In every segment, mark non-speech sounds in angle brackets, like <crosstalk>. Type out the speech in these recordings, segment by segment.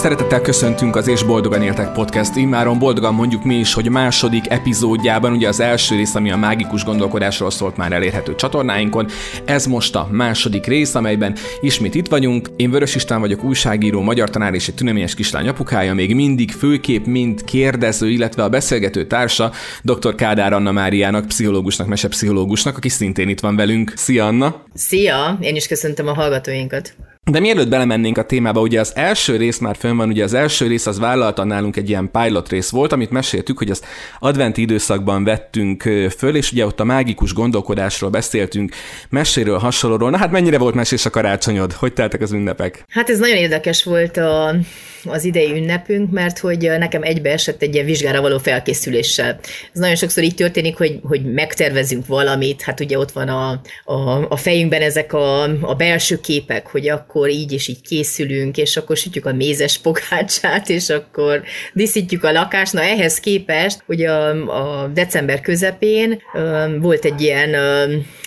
Szeretettel köszöntünk az És Boldogan Éltek Podcast immáron. Boldogan mondjuk mi is, hogy második epizódjában, ugye az első rész, ami a mágikus gondolkodásról szólt már elérhető csatornáinkon. Ez most a második rész, amelyben ismét itt vagyunk. Én Vörös István vagyok, újságíró, magyar tanár és egy tüneményes kislány apukája, még mindig főkép, mint kérdező, illetve a beszélgető társa, dr. Kádár Anna Máriának, pszichológusnak, mesepszichológusnak, aki szintén itt van velünk. Szia Anna! Szia! Én is köszöntöm a hallgatóinkat. De mielőtt belemennénk a témába, ugye az első rész már fönn van, ugye az első rész az vállaltan nálunk egy ilyen pilot rész volt, amit meséltük, hogy az adventi időszakban vettünk föl, és ugye ott a mágikus gondolkodásról beszéltünk, meséről, hasonlóról. Na hát mennyire volt mesés a karácsonyod? Hogy teltek az ünnepek? Hát ez nagyon érdekes volt a, az idei ünnepünk, mert hogy nekem egybeesett egy ilyen vizsgára való felkészüléssel. Ez nagyon sokszor így történik, hogy, hogy megtervezünk valamit, hát ugye ott van a, a, a fejünkben ezek a, a belső képek, hogy akkor így és így készülünk, és akkor sütjük a mézes pogácsát, és akkor díszítjük a lakást. Na ehhez képest, ugye a, a december közepén volt egy ilyen,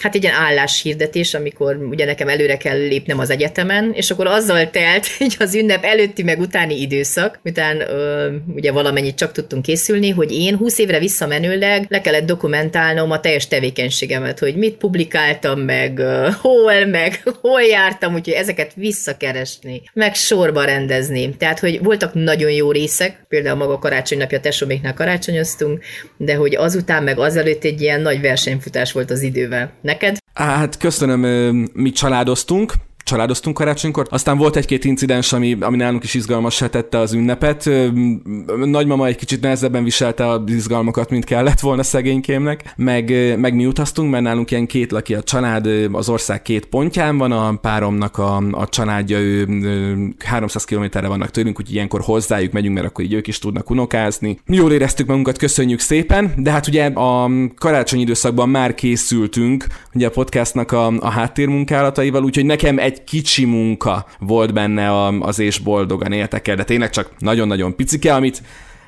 hát egy ilyen álláshirdetés, amikor ugye nekem előre kell lépnem az egyetemen, és akkor azzal telt, <laughs> hogy az ünnep előtti meg után utáni időszak, miután ö, ugye valamennyit csak tudtunk készülni, hogy én 20 évre visszamenőleg le kellett dokumentálnom a teljes tevékenységemet, hogy mit publikáltam meg, ö, hol, meg <laughs> hol jártam, úgyhogy ezeket visszakeresni, meg sorba rendezni. Tehát, hogy voltak nagyon jó részek, például maga karácsonynapja tesóméknál karácsonyoztunk, de hogy azután meg azelőtt egy ilyen nagy versenyfutás volt az idővel. Neked? Hát köszönöm, mi családoztunk, családoztunk karácsonykor. Aztán volt egy-két incidens, ami, ami nálunk is izgalmas tette az ünnepet. Nagymama egy kicsit nehezebben viselte az izgalmakat, mint kellett volna szegénykémnek. Meg, meg mi utaztunk, mert nálunk ilyen két laki a család az ország két pontján van, a páromnak a, a családja, ő 300 kilométerre vannak tőlünk, úgyhogy ilyenkor hozzájuk megyünk, mert akkor így ők is tudnak unokázni. Jól éreztük magunkat, köszönjük szépen, de hát ugye a karácsony időszakban már készültünk, ugye a podcastnak a, a háttérmunkálataival, úgyhogy nekem egy egy kicsi munka volt benne az és boldogan éltek el, de tényleg csak nagyon-nagyon picike, amit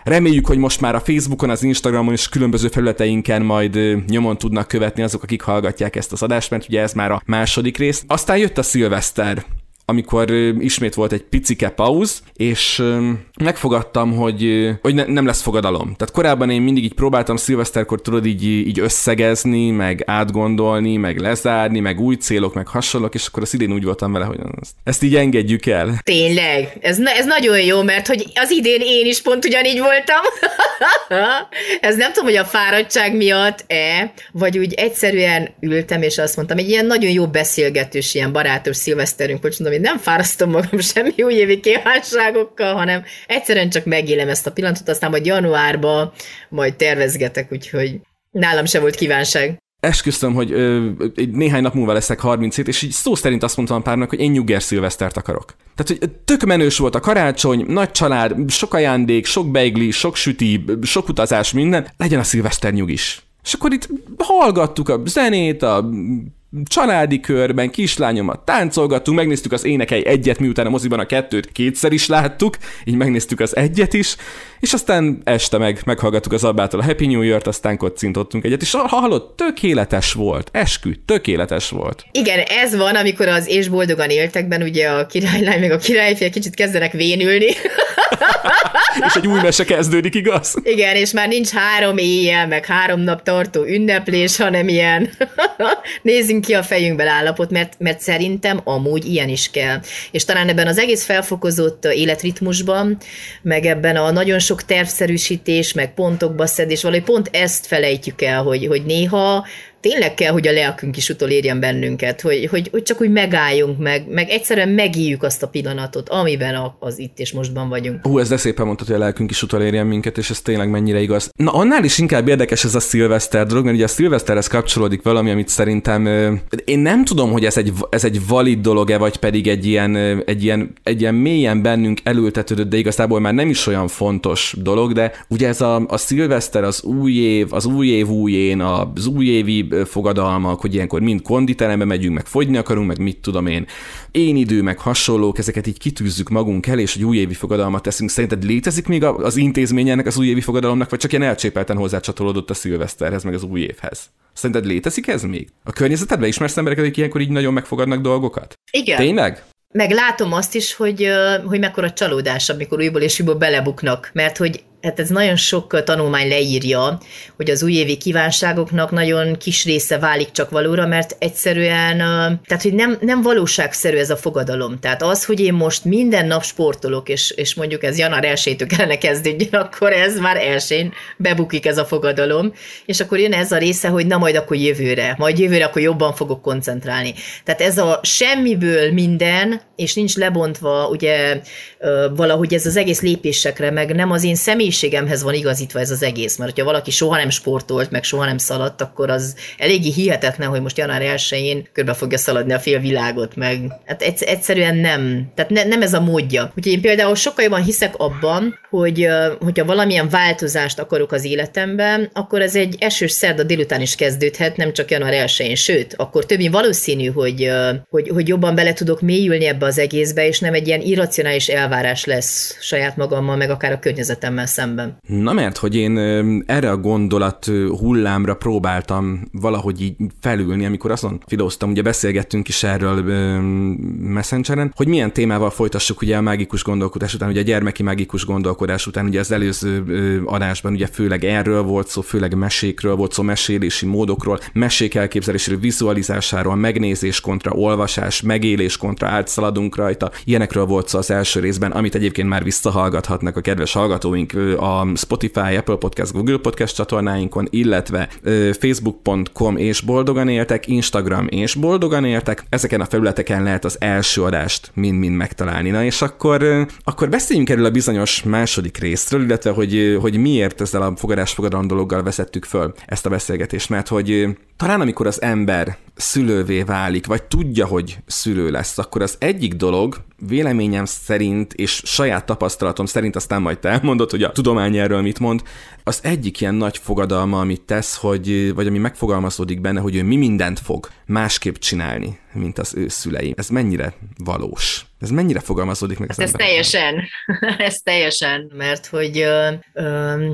Reméljük, hogy most már a Facebookon, az Instagramon és különböző felületeinken majd nyomon tudnak követni azok, akik hallgatják ezt az adást, mert ugye ez már a második rész. Aztán jött a szilveszter amikor ismét volt egy picike pauz, és megfogadtam, hogy, hogy ne, nem lesz fogadalom. Tehát korábban én mindig így próbáltam szilveszterkor tudod így, így összegezni, meg átgondolni, meg lezárni, meg új célok, meg hasonlók, és akkor az idén úgy voltam vele, hogy ezt, így engedjük el. Tényleg, ez, ez nagyon jó, mert hogy az idén én is pont ugyanígy voltam. <laughs> ez nem tudom, hogy a fáradtság miatt-e, vagy úgy egyszerűen ültem, és azt mondtam, egy ilyen nagyon jó beszélgetős, ilyen barátos szilveszterünk, hogy mondom, én nem fárasztom magam semmi újévi kívánságokkal, hanem egyszerűen csak megélem ezt a pillanatot, aztán majd januárban majd tervezgetek, úgyhogy nálam se volt kívánság esküszöm, hogy ö, néhány nap múlva leszek 37, és így szó szerint azt mondtam a párnak, hogy én nyugger szilvesztert akarok. Tehát, hogy tök menős volt a karácsony, nagy család, sok ajándék, sok beigli, sok süti, sok utazás, minden, legyen a szilveszter nyugis. És akkor itt hallgattuk a zenét, a családi körben kislányomat táncolgattunk, megnéztük az énekei egyet, miután a moziban a kettőt kétszer is láttuk, így megnéztük az egyet is, és aztán este meg meghallgattuk az Abbától a Happy New Year-t, aztán kocintottunk egyet, és hallott, tökéletes volt, eskü, tökéletes volt. Igen, ez van, amikor az és boldogan éltekben ugye a királylány meg a királyfia kicsit kezdenek vénülni. <laughs> és egy új mese kezdődik, igaz? Igen, és már nincs három éjjel, meg három nap tartó ünneplés, hanem ilyen <laughs> nézzünk ki a fejünkbe állapot, mert, mert szerintem amúgy ilyen is kell. És talán ebben az egész felfokozott életritmusban, meg ebben a nagyon sok tervszerűsítés, meg pontokba szedés, valahogy pont ezt felejtjük el, hogy, hogy néha tényleg kell, hogy a lelkünk is utolérjen bennünket, hogy, hogy, hogy csak úgy megálljunk meg, meg egyszerűen megíjük azt a pillanatot, amiben az itt és mostban vagyunk. Hú, ez de szépen mondtad, hogy a lelkünk is utolérjen minket, és ez tényleg mennyire igaz. Na, annál is inkább érdekes ez a szilveszter dolog, mert ugye a szilveszterhez kapcsolódik valami, amit szerintem én nem tudom, hogy ez egy, ez egy valid dolog-e, vagy pedig egy ilyen, egy, ilyen, egy ilyen mélyen bennünk elültetődött, de igazából már nem is olyan fontos dolog, de ugye ez a, a szilveszter, az új év, az új év újén, az újévi fogadalmak, hogy ilyenkor mind konditerembe megyünk, meg fogyni akarunk, meg mit tudom én, én idő, meg hasonlók, ezeket így kitűzzük magunk el, és egy újévi fogadalmat teszünk. Szerinted létezik még az intézmény ennek az újévi fogadalomnak, vagy csak ilyen elcsépelten hozzácsatolódott a szilveszterhez, meg az új évhez? Szerinted létezik ez még? A környezetedben ismersz embereket, akik ilyenkor így nagyon megfogadnak dolgokat? Igen. Tényleg? meg látom azt is, hogy, hogy mekkora csalódás, amikor újból és újból belebuknak, mert hogy hát ez nagyon sok tanulmány leírja, hogy az újévi kívánságoknak nagyon kis része válik csak valóra, mert egyszerűen, tehát hogy nem, nem valóságszerű ez a fogadalom. Tehát az, hogy én most minden nap sportolok, és, és mondjuk ez január 1 kellene kezdődjön, <laughs> akkor ez már elsőn bebukik ez a fogadalom, és akkor jön ez a része, hogy na majd akkor jövőre, majd jövőre akkor jobban fogok koncentrálni. Tehát ez a semmiből minden, és nincs lebontva ugye valahogy ez az egész lépésekre, meg nem az én személy személyiségemhez van igazítva ez az egész, mert ha valaki soha nem sportolt, meg soha nem szaladt, akkor az eléggé hihetetlen, hogy most január 1-én körbe fogja szaladni a fél világot, meg hát egyszerűen nem. Tehát ne, nem ez a módja. Úgyhogy én például sokkal jobban hiszek abban, hogy hogyha valamilyen változást akarok az életemben, akkor ez egy esős szerda délután is kezdődhet, nem csak január 1-én, sőt, akkor többi valószínű, hogy, hogy, hogy jobban bele tudok mélyülni ebbe az egészbe, és nem egy ilyen irracionális elvárás lesz saját magammal, meg akár a környezetemmel szemben szemben. Na mert, hogy én erre a gondolat hullámra próbáltam valahogy így felülni, amikor azon filóztam, ugye beszélgettünk is erről Messengeren, hogy milyen témával folytassuk ugye a mágikus gondolkodás után, ugye a gyermeki mágikus gondolkodás után, ugye az előző adásban ugye főleg erről volt szó, főleg mesékről volt szó, mesélési módokról, mesék elképzeléséről, vizualizásáról, megnézés kontra olvasás, megélés kontra átszaladunk rajta. Ilyenekről volt szó az első részben, amit egyébként már visszahallgathatnak a kedves hallgatóink a Spotify, Apple Podcast, Google Podcast csatornáinkon, illetve facebook.com és boldogan éltek, Instagram és boldogan éltek. Ezeken a felületeken lehet az első adást mind-mind megtalálni. Na és akkor, akkor beszéljünk erről a bizonyos második részről, illetve hogy, hogy miért ezzel a fogadás-fogadalom dologgal veszettük föl ezt a beszélgetést, mert hogy talán amikor az ember szülővé válik, vagy tudja, hogy szülő lesz, akkor az egyik dolog, véleményem szerint, és saját tapasztalatom szerint, aztán majd te elmondod, hogy a tudomány erről mit mond, az egyik ilyen nagy fogadalma, amit tesz, hogy, vagy ami megfogalmazódik benne, hogy ő mi mindent fog másképp csinálni, mint az ő szüleim. Ez mennyire valós? Ez mennyire fogalmazódik meg? Hát ez teljesen, <laughs> ez teljesen, mert hogy ö, ö,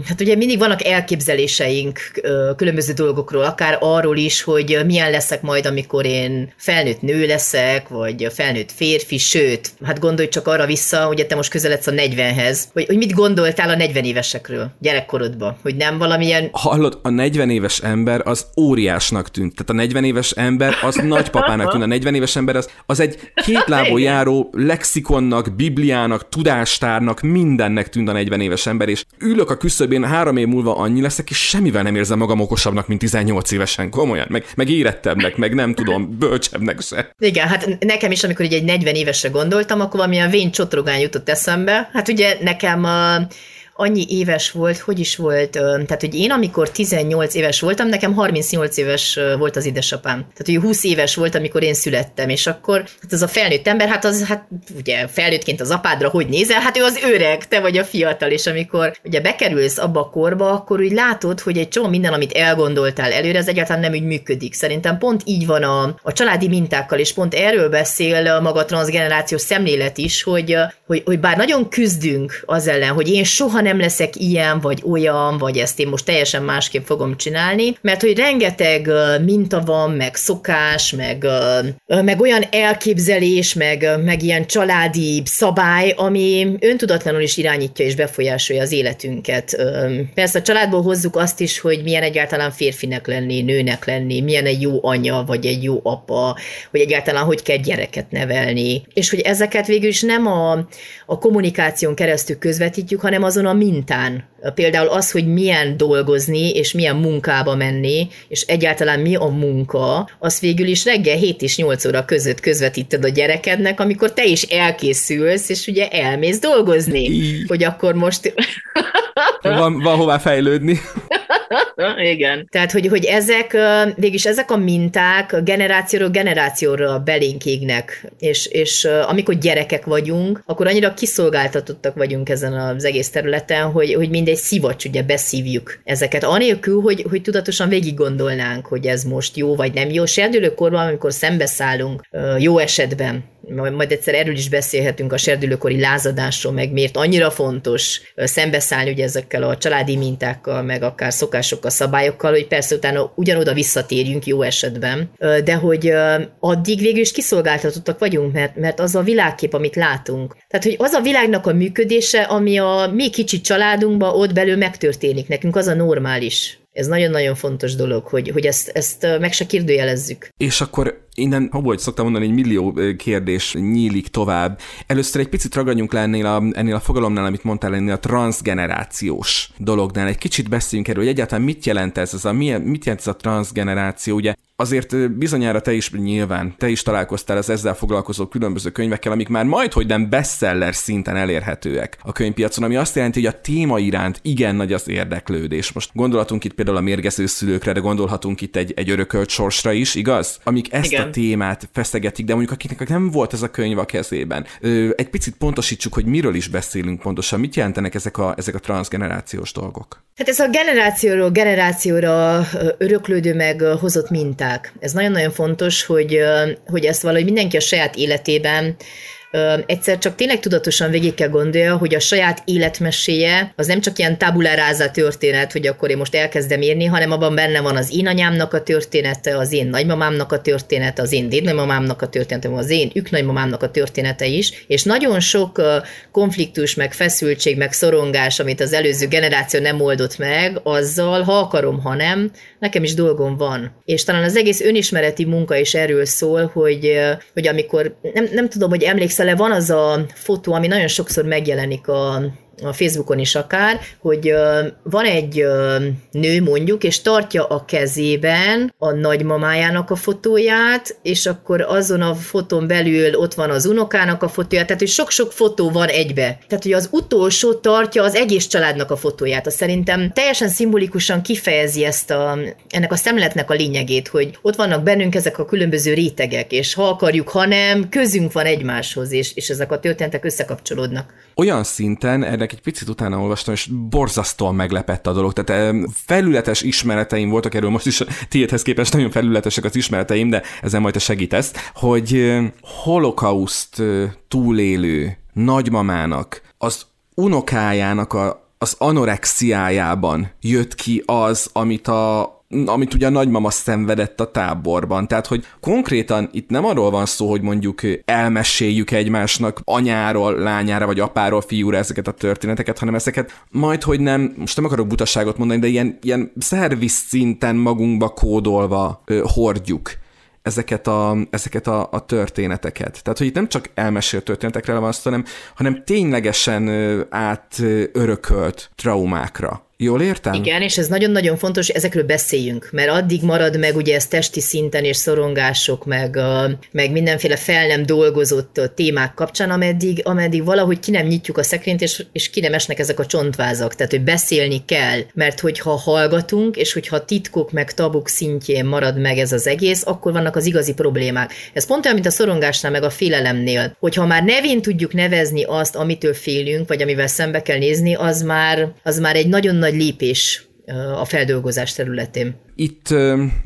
hát ugye mindig vannak elképzeléseink ö, különböző dolgokról, akár arról is, hogy milyen leszek majd, amikor én felnőtt nő leszek, vagy felnőtt férfi, sőt, hát gondolj csak arra vissza, hogy te most közeledsz a 40-hez, hogy, hogy mit gondoltál a 40 évesekről gyerekkorodban, hogy nem valamilyen... Hallod, a 40 éves ember az óriásnak tűnt, tehát a 40 éves ember az <laughs> nagypapának tűnt, a 40 éves ember az, az egy <laughs> kétlábú járó lexikonnak, bibliának, tudástárnak, mindennek tűnt a 40 éves ember, és ülök a küszöbén, három év múlva annyi leszek, és semmivel nem érzem magam okosabbnak, mint 18 évesen, komolyan, meg, meg érettebbnek, meg nem tudom, bölcsebbnek se. Igen, hát nekem is, amikor egy 40 évesre gondoltam, akkor valamilyen vén csotrogány jutott eszembe. Hát ugye nekem a annyi éves volt, hogy is volt, tehát hogy én amikor 18 éves voltam, nekem 38 éves volt az édesapám. Tehát hogy 20 éves volt, amikor én születtem, és akkor hát az a felnőtt ember, hát az, hát ugye felnőttként az apádra hogy nézel, hát ő az öreg, te vagy a fiatal, és amikor ugye bekerülsz abba a korba, akkor úgy látod, hogy egy csomó minden, amit elgondoltál előre, ez egyáltalán nem úgy működik. Szerintem pont így van a, a családi mintákkal, és pont erről beszél maga a transgenerációs szemlélet is, hogy, hogy, hogy bár nagyon küzdünk az ellen, hogy én soha nem nem leszek ilyen, vagy olyan, vagy ezt én most teljesen másképp fogom csinálni, mert hogy rengeteg minta van, meg szokás, meg, meg olyan elképzelés, meg, meg ilyen családi szabály, ami öntudatlanul is irányítja és befolyásolja az életünket. Persze a családból hozzuk azt is, hogy milyen egyáltalán férfinek lenni, nőnek lenni, milyen egy jó anya, vagy egy jó apa, hogy egyáltalán hogy kell gyereket nevelni, és hogy ezeket végül is nem a, a kommunikáción keresztül közvetítjük, hanem azon a mintán. Például az, hogy milyen dolgozni, és milyen munkába menni, és egyáltalán mi a munka, az végül is reggel 7 és 8 óra között közvetíted a gyerekednek, amikor te is elkészülsz, és ugye elmész dolgozni, hogy akkor most... van, van hová fejlődni. <laughs> <laughs> Igen. Tehát, hogy, hogy ezek, végülis ezek a minták generációról generációra belénk égnek, és, és amikor gyerekek vagyunk, akkor annyira kiszolgáltatottak vagyunk ezen az egész területen, hogy, hogy mindegy szivacs, ugye beszívjuk ezeket, anélkül, hogy, hogy tudatosan végig gondolnánk, hogy ez most jó vagy nem jó. Serdülőkorban, amikor szembeszállunk, jó esetben majd egyszer erről is beszélhetünk a serdülőkori lázadásról, meg miért annyira fontos szembeszállni ugye ezekkel a családi mintákkal, meg akár szokásokkal, szabályokkal, hogy persze utána ugyanoda visszatérjünk jó esetben, de hogy addig végül is kiszolgáltatottak vagyunk, mert, mert az a világkép, amit látunk. Tehát, hogy az a világnak a működése, ami a mi kicsi családunkban ott belül megtörténik, nekünk az a normális. Ez nagyon-nagyon fontos dolog, hogy, hogy ezt, ezt meg se kérdőjelezzük. És akkor innen, hogy szoktam mondani, egy millió kérdés nyílik tovább. Először egy picit ragadjunk le ennél a, ennél a fogalomnál, amit mondtál, ennél a transgenerációs dolognál. Egy kicsit beszéljünk erről, hogy egyáltalán mit jelent ez, ez a, mit jelent ez a transgeneráció? Ugye azért bizonyára te is nyilván, te is találkoztál az ezzel foglalkozó különböző könyvekkel, amik már majd, hogy nem bestseller szinten elérhetőek a könyvpiacon, ami azt jelenti, hogy a téma iránt igen nagy az érdeklődés. Most gondolatunk itt például a mérgező szülőkre, de gondolhatunk itt egy, egy örökölt sorsra is, igaz? Amik ezt igen. a témát feszegetik, de mondjuk akiknek nem volt ez a könyv a kezében. Ö, egy picit pontosítsuk, hogy miről is beszélünk pontosan, mit jelentenek ezek a, ezek a transgenerációs dolgok. Hát ez a generációról generációra öröklődő meg hozott minták. Ez nagyon-nagyon fontos, hogy, hogy ezt valahogy mindenki a saját életében egyszer csak tényleg tudatosan végig kell gondolja, hogy a saját életmeséje az nem csak ilyen tabuláráza történet, hogy akkor én most elkezdem írni, hanem abban benne van az én anyámnak a története, az én nagymamámnak a története, az én dédnagymamámnak a története, az én üknagymamámnak a története is, és nagyon sok konfliktus, meg feszültség, meg szorongás, amit az előző generáció nem oldott meg, azzal, ha akarom, ha nem, nekem is dolgom van. És talán az egész önismereti munka is erről szól, hogy, hogy amikor, nem, nem tudom, hogy emlékszem, emlékszel-e, van az a fotó, ami nagyon sokszor megjelenik a a Facebookon is akár, hogy van egy nő mondjuk, és tartja a kezében a nagymamájának a fotóját, és akkor azon a fotón belül ott van az unokának a fotója, tehát hogy sok-sok fotó van egybe. Tehát, hogy az utolsó tartja az egész családnak a fotóját. Azt szerintem teljesen szimbolikusan kifejezi ezt a, ennek a szemletnek a lényegét, hogy ott vannak bennünk ezek a különböző rétegek, és ha akarjuk, ha nem, közünk van egymáshoz, és, és ezek a történetek összekapcsolódnak. Olyan szinten ennek ennek egy picit utána olvastam, és borzasztóan meglepett a dolog. Tehát felületes ismereteim voltak erről, most is tiédhez képest nagyon felületesek az ismereteim, de ezen majd te segítesz, hogy holokauszt túlélő nagymamának az unokájának a, az anorexiájában jött ki az, amit a amit ugye a nagymama szenvedett a táborban. Tehát, hogy konkrétan itt nem arról van szó, hogy mondjuk elmeséljük egymásnak anyáról, lányára, vagy apáról, fiúra ezeket a történeteket, hanem ezeket majd, hogy nem, most nem akarok butaságot mondani, de ilyen, ilyen szerviz szinten magunkba kódolva ö, hordjuk ezeket a, ezeket a, a történeteket. Tehát, hogy itt nem csak elmesélt történetekre van szó, hanem, hanem ténylegesen átörökölt traumákra Jól értem? Igen, és ez nagyon-nagyon fontos, hogy ezekről beszéljünk, mert addig marad meg ugye ez testi szinten és szorongások, meg, meg mindenféle fel nem dolgozott témák kapcsán, ameddig, ameddig valahogy ki nem nyitjuk a szekrényt, és, és ki nem esnek ezek a csontvázak. Tehát, hogy beszélni kell, mert hogyha hallgatunk, és hogyha titkok meg tabuk szintjén marad meg ez az egész, akkor vannak az igazi problémák. Ez pont olyan, mint a szorongásnál, meg a félelemnél. Hogyha már nevén tudjuk nevezni azt, amitől félünk, vagy amivel szembe kell nézni, az már, az már egy nagyon nagy nagy lépés a feldolgozás területén. Itt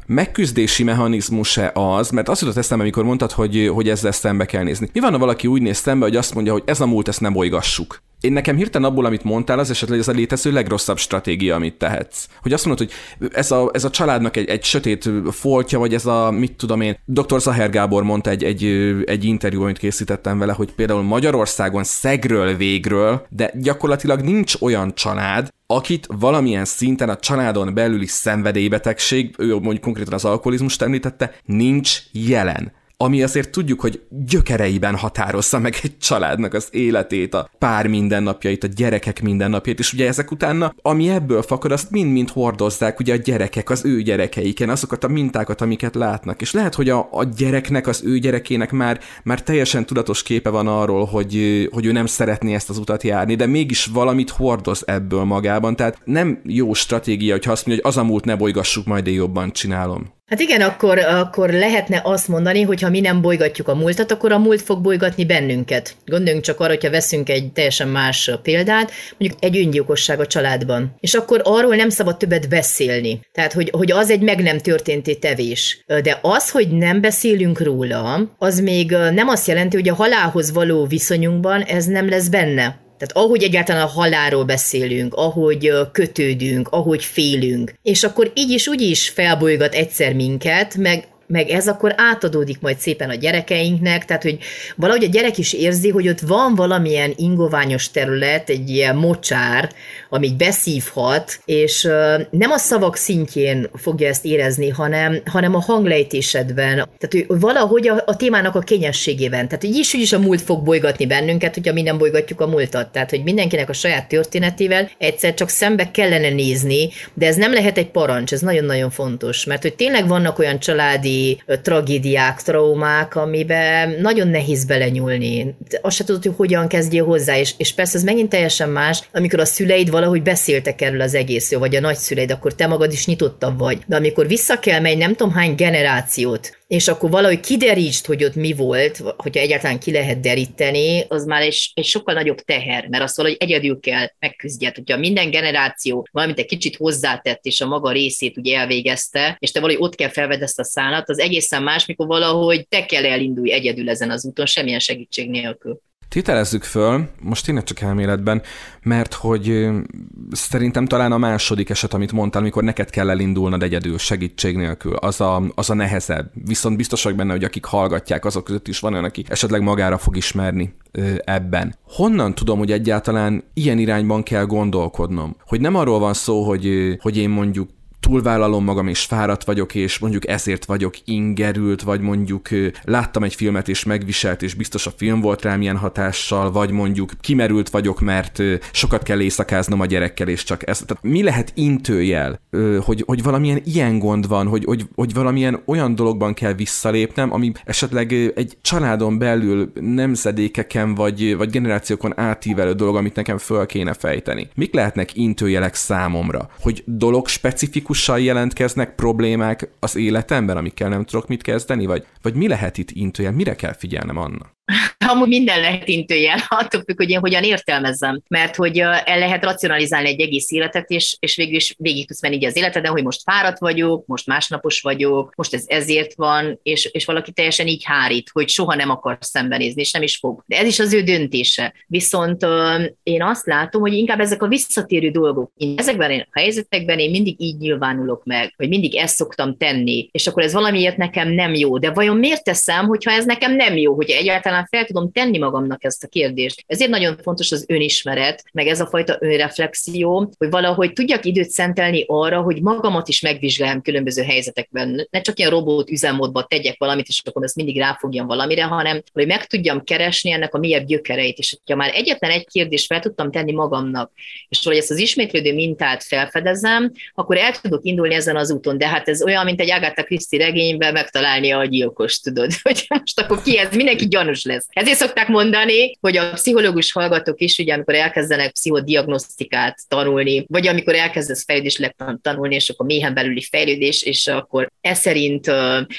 megküzdési mechanizmus-e az, mert azt jutott eszembe, amikor mondtad, hogy, hogy ezzel szembe kell nézni. Mi van, ha valaki úgy néz szembe, hogy azt mondja, hogy ez a múlt, ezt nem olygassuk? Én nekem hirtelen abból, amit mondtál, az esetleg ez a létező legrosszabb stratégia, amit tehetsz. Hogy azt mondod, hogy ez a, ez a családnak egy, egy sötét foltja, vagy ez a, mit tudom én, dr. Zaher Gábor mondta egy, egy, egy interjú, amit készítettem vele, hogy például Magyarországon szegről végről, de gyakorlatilag nincs olyan család, akit valamilyen szinten a családon belüli szenvedélybetegség, ő mondjuk konkrétan az alkoholizmust említette, nincs jelen ami azért tudjuk, hogy gyökereiben határozza meg egy családnak az életét, a pár mindennapjait, a gyerekek mindennapjait, és ugye ezek utána, ami ebből fakad, azt mind-mind hordozzák ugye a gyerekek az ő gyerekeiken, azokat a mintákat, amiket látnak. És lehet, hogy a, a gyereknek, az ő gyerekének már, már teljesen tudatos képe van arról, hogy, hogy ő nem szeretné ezt az utat járni, de mégis valamit hordoz ebből magában. Tehát nem jó stratégia, hogyha azt mondja, hogy az a múlt ne bolygassuk, majd én jobban csinálom. Hát igen, akkor, akkor lehetne azt mondani, hogy ha mi nem bolygatjuk a múltat, akkor a múlt fog bolygatni bennünket. Gondoljunk csak arra, hogyha veszünk egy teljesen más példát, mondjuk egy öngyilkosság a családban. És akkor arról nem szabad többet beszélni. Tehát, hogy, hogy az egy meg nem történté tevés. De az, hogy nem beszélünk róla, az még nem azt jelenti, hogy a halálhoz való viszonyunkban ez nem lesz benne. Tehát ahogy egyáltalán a halálról beszélünk, ahogy kötődünk, ahogy félünk, és akkor így is úgy is felbolygat egyszer minket, meg meg ez akkor átadódik majd szépen a gyerekeinknek, tehát hogy valahogy a gyerek is érzi, hogy ott van valamilyen ingoványos terület, egy ilyen mocsár, ami beszívhat, és nem a szavak szintjén fogja ezt érezni, hanem, hanem a hanglejtésedben, tehát hogy valahogy a, a témának a kényességében, tehát így is, úgy is a múlt fog bolygatni bennünket, hogyha mi nem bolygatjuk a múltat, tehát hogy mindenkinek a saját történetével egyszer csak szembe kellene nézni, de ez nem lehet egy parancs, ez nagyon-nagyon fontos, mert hogy tényleg vannak olyan családi tragédiák, traumák, amiben nagyon nehéz belenyúlni. Azt se tudod, hogy hogyan kezdjél hozzá, és, és persze ez megint teljesen más, amikor a szüleid valahogy beszéltek erről az egészről, vagy a nagyszüleid, akkor te magad is nyitottabb vagy. De amikor vissza kell menni nem tudom hány generációt, és akkor valahogy kiderítsd, hogy ott mi volt, hogyha egyáltalán ki lehet deríteni, az már egy, egy sokkal nagyobb teher, mert azt valahogy egyedül kell megküzdjed. Hogyha minden generáció valamit egy kicsit hozzátett, és a maga részét ugye elvégezte, és te valahogy ott kell felvedd ezt a szállat, az egészen más, mikor valahogy te kell elindulj egyedül ezen az úton, semmilyen segítség nélkül. Tételezzük föl, most tényleg csak elméletben, mert hogy szerintem talán a második eset, amit mondtál, amikor neked kell elindulnod egyedül, segítség nélkül, az a, az a nehezebb. Viszont biztos vagyok benne, hogy akik hallgatják, azok között is van olyan, aki esetleg magára fog ismerni ebben. Honnan tudom, hogy egyáltalán ilyen irányban kell gondolkodnom? Hogy nem arról van szó, hogy, hogy én mondjuk túlvállalom magam, és fáradt vagyok, és mondjuk ezért vagyok ingerült, vagy mondjuk láttam egy filmet, és megviselt, és biztos a film volt rám ilyen hatással, vagy mondjuk kimerült vagyok, mert sokat kell éjszakáznom a gyerekkel, és csak ez. Tehát mi lehet intőjel, hogy, hogy valamilyen ilyen gond van, hogy, hogy, hogy valamilyen olyan dologban kell visszalépnem, ami esetleg egy családon belül nemzedékeken, vagy, vagy generációkon átívelő dolog, amit nekem föl kéne fejteni. Mik lehetnek intőjelek számomra? Hogy dolog specifikus tipikussal jelentkeznek problémák az életemben, amikkel nem tudok mit kezdeni, vagy, vagy mi lehet itt intőjel, mire kell figyelnem annak? Amúgy minden lehet intőjel, <laughs> attól függ, hogy én hogyan értelmezzem. Mert hogy el lehet racionalizálni egy egész életet, és, és végül is végig tudsz menni így az életeden, hogy most fáradt vagyok, most másnapos vagyok, most ez ezért van, és, és valaki teljesen így hárít, hogy soha nem akar szembenézni, és nem is fog. De ez is az ő döntése. Viszont én azt látom, hogy inkább ezek a visszatérő dolgok. Én ezekben a helyzetekben én mindig így nyilvánulok meg, hogy mindig ezt szoktam tenni, és akkor ez valamiért nekem nem jó. De vajon miért teszem, hogyha ez nekem nem jó, hogy egyáltalán fel tudom tenni magamnak ezt a kérdést. Ezért nagyon fontos az önismeret, meg ez a fajta önreflexió, hogy valahogy tudjak időt szentelni arra, hogy magamat is megvizsgáljam különböző helyzetekben. Ne csak ilyen robot üzemmódba tegyek valamit, és akkor ezt mindig ráfogjam valamire, hanem hogy meg tudjam keresni ennek a mélyebb gyökereit. És ha már egyetlen egy kérdést fel tudtam tenni magamnak, és hogy ezt az ismétlődő mintát felfedezem, akkor el tudok indulni ezen az úton. De hát ez olyan, mint egy Agatha Christie regényben megtalálni a gyilkos, tudod, <laughs> hogy most akkor ki ez, mindenki gyanús lesz. Ezért szokták mondani, hogy a pszichológus hallgatók is, ugye, amikor elkezdenek pszichodiagnosztikát tanulni, vagy amikor elkezdesz fejlődésleg tanulni, és akkor méhen belüli fejlődés, és akkor ez szerint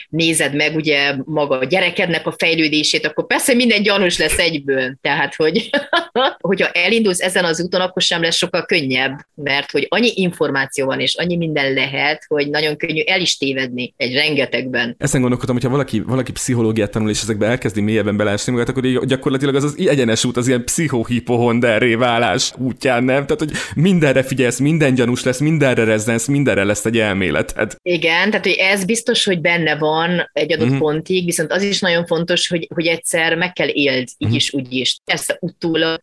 nézed meg ugye maga a gyerekednek a fejlődését, akkor persze minden gyanús lesz egyből. Tehát, hogy <laughs> hogyha elindulsz ezen az úton, akkor sem lesz sokkal könnyebb, mert hogy annyi információ van, és annyi minden lehet, hogy nagyon könnyű el is tévedni egy rengetegben. Ezen gondolkodtam, hogyha valaki, valaki pszichológiát tanul, és ezekbe elkezdi mélyebben bele ásni magát, akkor gyakorlatilag az az egyenes út, az ilyen pszichohipohonderré válás útján, nem? Tehát, hogy mindenre figyelsz, minden gyanús lesz, mindenre rezzensz, mindenre lesz egy elméleted. Igen, tehát hogy ez biztos, hogy benne van egy adott uh-huh. pontig, viszont az is nagyon fontos, hogy, hogy egyszer meg kell éld, így uh-huh. is, úgy is. Ezt utólag,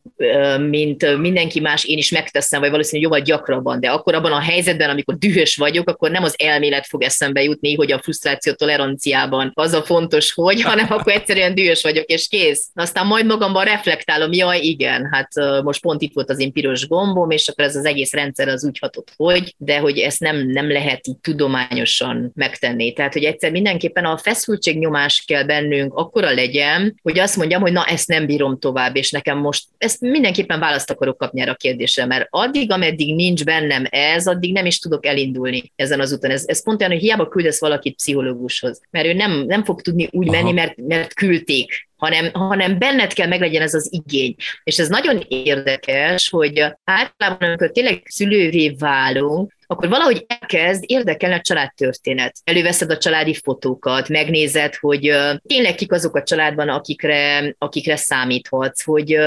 mint mindenki más, én is megteszem, vagy valószínűleg jóval gyakrabban, de akkor abban a helyzetben, amikor dühös vagyok, akkor nem az elmélet fog eszembe jutni, hogy a frusztráció toleranciában az a fontos, hogy, hanem akkor egyszerűen dühös vagyok, és kész. Kész. Aztán majd magamban reflektálom, jaj, igen, hát most pont itt volt az én piros gombom, és akkor ez az egész rendszer az úgy hatott, hogy, de hogy ezt nem, nem lehet így tudományosan megtenni. Tehát, hogy egyszer mindenképpen a feszültségnyomás kell bennünk akkora legyen, hogy azt mondjam, hogy na, ezt nem bírom tovább, és nekem most ezt mindenképpen választ akarok kapni erre a kérdésre, mert addig, ameddig nincs bennem ez, addig nem is tudok elindulni ezen az úton. Ez, ez pont olyan, hogy hiába küldesz valakit pszichológushoz, mert ő nem, nem fog tudni úgy Aha. menni, mert, mert küldték hanem, hanem benned kell meglegyen ez az igény. És ez nagyon érdekes, hogy általában, amikor tényleg szülővé válunk, akkor valahogy elkezd érdekelni a családtörténet. Előveszed a családi fotókat, megnézed, hogy tényleg kik azok a családban, akikre, akikre számíthatsz, hogy,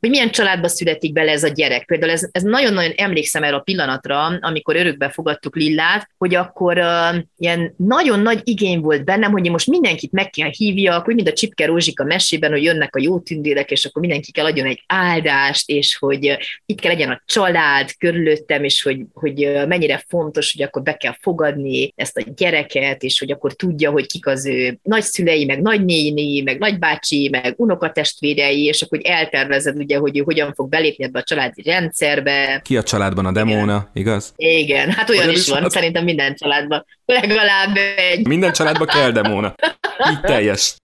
hogy milyen családba születik bele ez a gyerek. Például ez, ez nagyon-nagyon emlékszem erre a pillanatra, amikor örökbe fogadtuk Lillát, hogy akkor uh, ilyen nagyon nagy igény volt bennem, hogy én most mindenkit meg kell hívjak, hogy mint a Csipke Rózsika mesében, hogy jönnek a jó tündérek, és akkor mindenki kell adjon egy áldást, és hogy itt kell legyen a család körülöttem, és hogy, hogy mennyire fontos, hogy akkor be kell fogadni ezt a gyereket, és hogy akkor tudja, hogy kik az ő nagyszülei, meg nagynéni, meg nagybácsi, meg unokatestvérei, és akkor eltervezed ugye, hogy ő hogyan fog belépni ebbe a családi rendszerbe. Ki a családban a demóna, Igen. igaz? Igen, hát olyan, olyan is, is van, van, szerintem minden családban legalább egy. Minden családban kell demóna. Így teljes.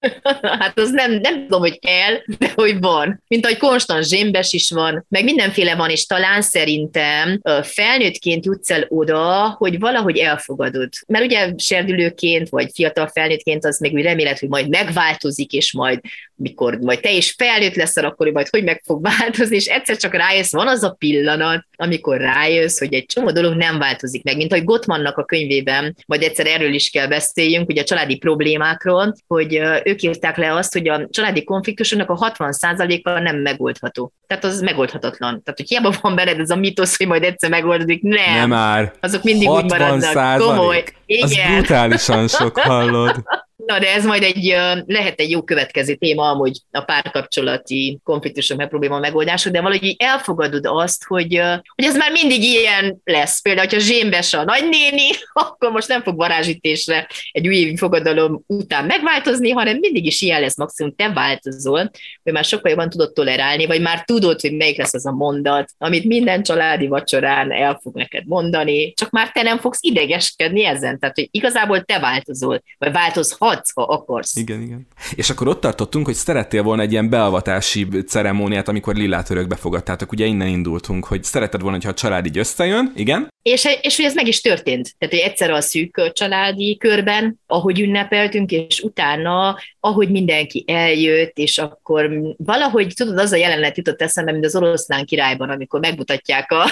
Hát az nem, nem tudom, hogy kell, de hogy van. Mint ahogy konstant zsémbes is van, meg mindenféle van, és talán szerintem felnőttként jutsz el oda, hogy valahogy elfogadod. Mert ugye serdülőként, vagy fiatal felnőttként az még úgy remélet, hogy majd megváltozik, és majd mikor majd te is felnőtt leszel, akkor majd hogy meg fog változni, és egyszer csak rájössz, van az a pillanat, amikor rájössz, hogy egy csomó dolog nem változik meg, mint ahogy Gottmannak a könyvében, vagy egyszer erről is kell beszéljünk, ugye a családi problémákról, hogy ők írták le azt, hogy a családi konfliktusoknak a 60%-a nem megoldható. Tehát az megoldhatatlan. Tehát, hogy hiába van benned ez a mitosz, hogy majd egyszer megoldódik, nem. Nem már. Azok mindig úgy maradnak. Komoly. Igen. Az brutálisan sok, hallod. <laughs> Na, de ez majd egy, lehet egy jó következő téma, amúgy a párkapcsolati konfliktusok meg probléma megoldások, de valahogy elfogadod azt, hogy, hogy ez már mindig ilyen lesz. Például, hogyha zsémbes a nagynéni, <laughs> akkor most nem fog varázsítésre egy új fogadalom után megváltozni, hanem mindig is ilyen lesz, maximum te változol, hogy már sokkal jobban tudod tolerálni, vagy már tudod, hogy melyik lesz az a mondat, amit minden családi vacsorán el fog neked mondani, csak már te nem fogsz idegeskedni ezen. Tehát, hogy igazából te változol, vagy változhat adsz, ha akarsz. Igen, igen. És akkor ott tartottunk, hogy szerettél volna egy ilyen beavatási ceremóniát, amikor Lillát örökbe fogadtátok. Ugye innen indultunk, hogy szereted volna, hogyha a család így összejön, igen? És, és hogy ez meg is történt. Tehát, hogy egyszer a szűk családi körben, ahogy ünnepeltünk, és utána, ahogy mindenki eljött, és akkor valahogy, tudod, az a jelenet jutott eszembe, mint az oroszlán királyban, amikor megmutatják a,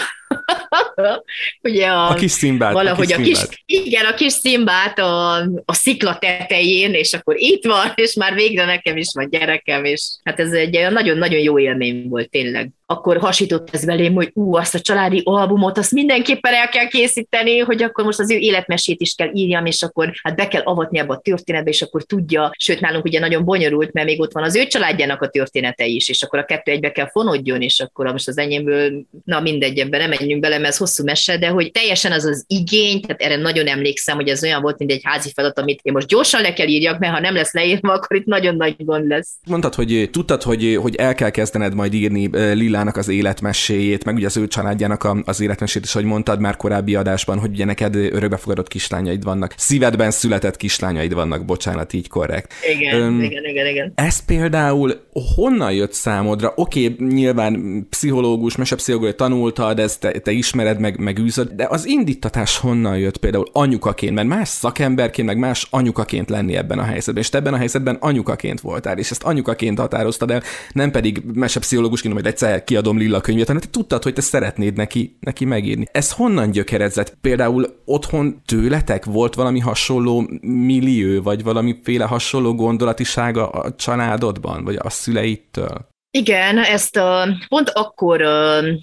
<laughs> ugye a, a kis szimbát. Valahogy a kis, a kis igen, a kis szimbát a, a szikla tetején, és akkor itt van, és már végre nekem is van gyerekem, és hát ez egy nagyon-nagyon jó élmény volt tényleg akkor hasított ez velém, hogy ú, azt a családi albumot, azt mindenképpen el kell készíteni, hogy akkor most az ő életmesét is kell írjam, és akkor hát be kell avatni ebbe a történetbe, és akkor tudja, sőt nálunk ugye nagyon bonyolult, mert még ott van az ő családjának a története is, és akkor a kettő egybe kell fonódjon, és akkor most az enyémből, na mindegy, ebben nem menjünk bele, mert ez hosszú mese, de hogy teljesen az az igény, tehát erre nagyon emlékszem, hogy ez olyan volt, mint egy házi feladat, amit én most gyorsan le kell írjak, mert ha nem lesz leírva, akkor itt nagyon nagy gond lesz. Mondtad, hogy tudtad, hogy, hogy el kell kezdened majd írni Lila Lilának az életmeséjét, meg ugye az ő családjának a, az életmesét is, hogy mondtad már korábbi adásban, hogy ugye neked örökbefogadott kislányaid vannak. Szívedben született kislányaid vannak, bocsánat, így korrekt. Igen, Öm, igen, igen, igen. Ez például honnan jött számodra? Oké, okay, nyilván pszichológus, mesepszichológus tanultad, ezt te, te ismered, meg, meg űzöd, de az indítatás honnan jött például anyukaként, mert más szakemberként, meg más anyukaként lenni ebben a helyzetben, és te ebben a helyzetben anyukaként voltál, és ezt anyukaként határoztad el, nem pedig mesepszichológusként, majd egyszer kiadom Lilla könyvét, hanem te tudtad, hogy te szeretnéd neki, neki megírni. Ez honnan gyökerezett? Például otthon tőletek volt valami hasonló millió, vagy valamiféle hasonló gondolatisága a családodban, vagy a szüleitől? Igen, ezt a, pont akkor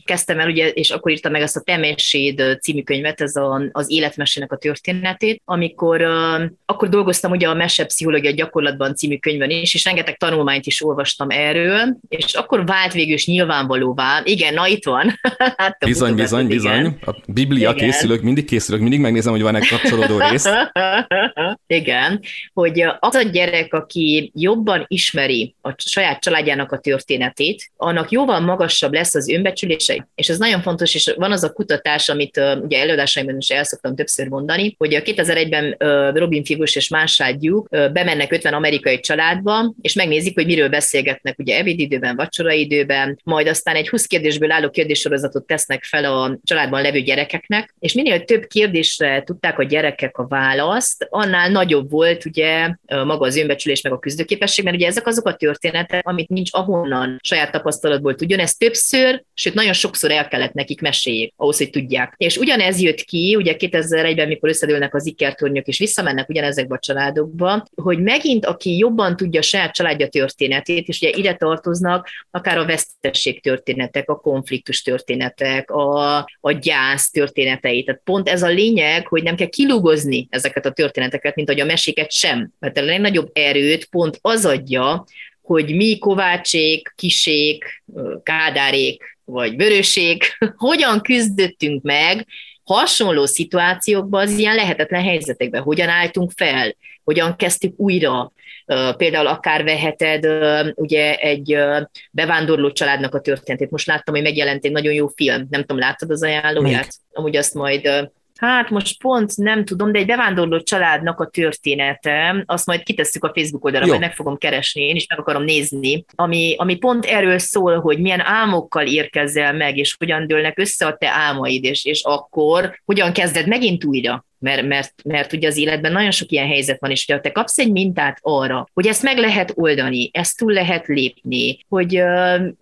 kezdtem el, ugye, és akkor írtam meg ezt a Temesséd című könyvet, ez a, az életmesének a történetét, amikor akkor dolgoztam ugye a Mesepszichológia gyakorlatban című könyvön is, és rengeteg tanulmányt is olvastam erről, és akkor vált végül is nyilvánvalóvá, igen, na itt van. <laughs> hát, bizony, bizony, bizony. Igen. A Biblia igen. készülök, mindig készülök, mindig megnézem, hogy van-e kapcsolódó <laughs> rész. igen, hogy az a gyerek, aki jobban ismeri a saját családjának a történetét, történetét, annak jóval magasabb lesz az önbecsülése. És ez nagyon fontos, és van az a kutatás, amit ugye előadásaimban is el szoktam többször mondani, hogy a 2001-ben uh, Robin Figus és másádjuk uh, bemennek 50 amerikai családba, és megnézik, hogy miről beszélgetnek ugye ebédidőben, vacsoraidőben, majd aztán egy 20 kérdésből álló kérdéssorozatot tesznek fel a családban levő gyerekeknek, és minél több kérdésre tudták a gyerekek a választ, annál nagyobb volt ugye maga az önbecsülés meg a küzdőképesség, mert ugye ezek azok a történetek, amit nincs ahonnan onnan saját tapasztalatból tudjon. Ez többször, sőt nagyon sokszor el kellett nekik meséljék, ahhoz, hogy tudják. És ugyanez jött ki, ugye 2001-ben, mikor összedőlnek az ikertornyok, és visszamennek ugyanezekbe a családokba, hogy megint aki jobban tudja a saját családja történetét, és ugye ide tartoznak akár a vesztesség történetek, a konfliktus történetek, a, a gyász történeteit. Tehát pont ez a lényeg, hogy nem kell kilúgozni ezeket a történeteket, mint ahogy a meséket sem. Mert a legnagyobb erőt pont az adja, hogy mi Kovácsék, Kisék, Kádárék vagy Vörösék <laughs> hogyan küzdöttünk meg hasonló szituációkban, az ilyen lehetetlen helyzetekben, hogyan álltunk fel, hogyan kezdtük újra, Például akár veheted ugye egy bevándorló családnak a történetét. Most láttam, hogy megjelent egy nagyon jó film, nem tudom, láttad az ajánlóját? Amúgy azt majd Hát most pont nem tudom, de egy bevándorló családnak a története, azt majd kitesszük a Facebook oldalra, majd meg fogom keresni, én is meg akarom nézni, ami, ami pont erről szól, hogy milyen álmokkal érkezel meg, és hogyan dőlnek össze a te álmaid, és, és akkor hogyan kezded? Megint újra mert, mert, mert ugye az életben nagyon sok ilyen helyzet van, és hogyha te kapsz egy mintát arra, hogy ezt meg lehet oldani, ezt túl lehet lépni, hogy,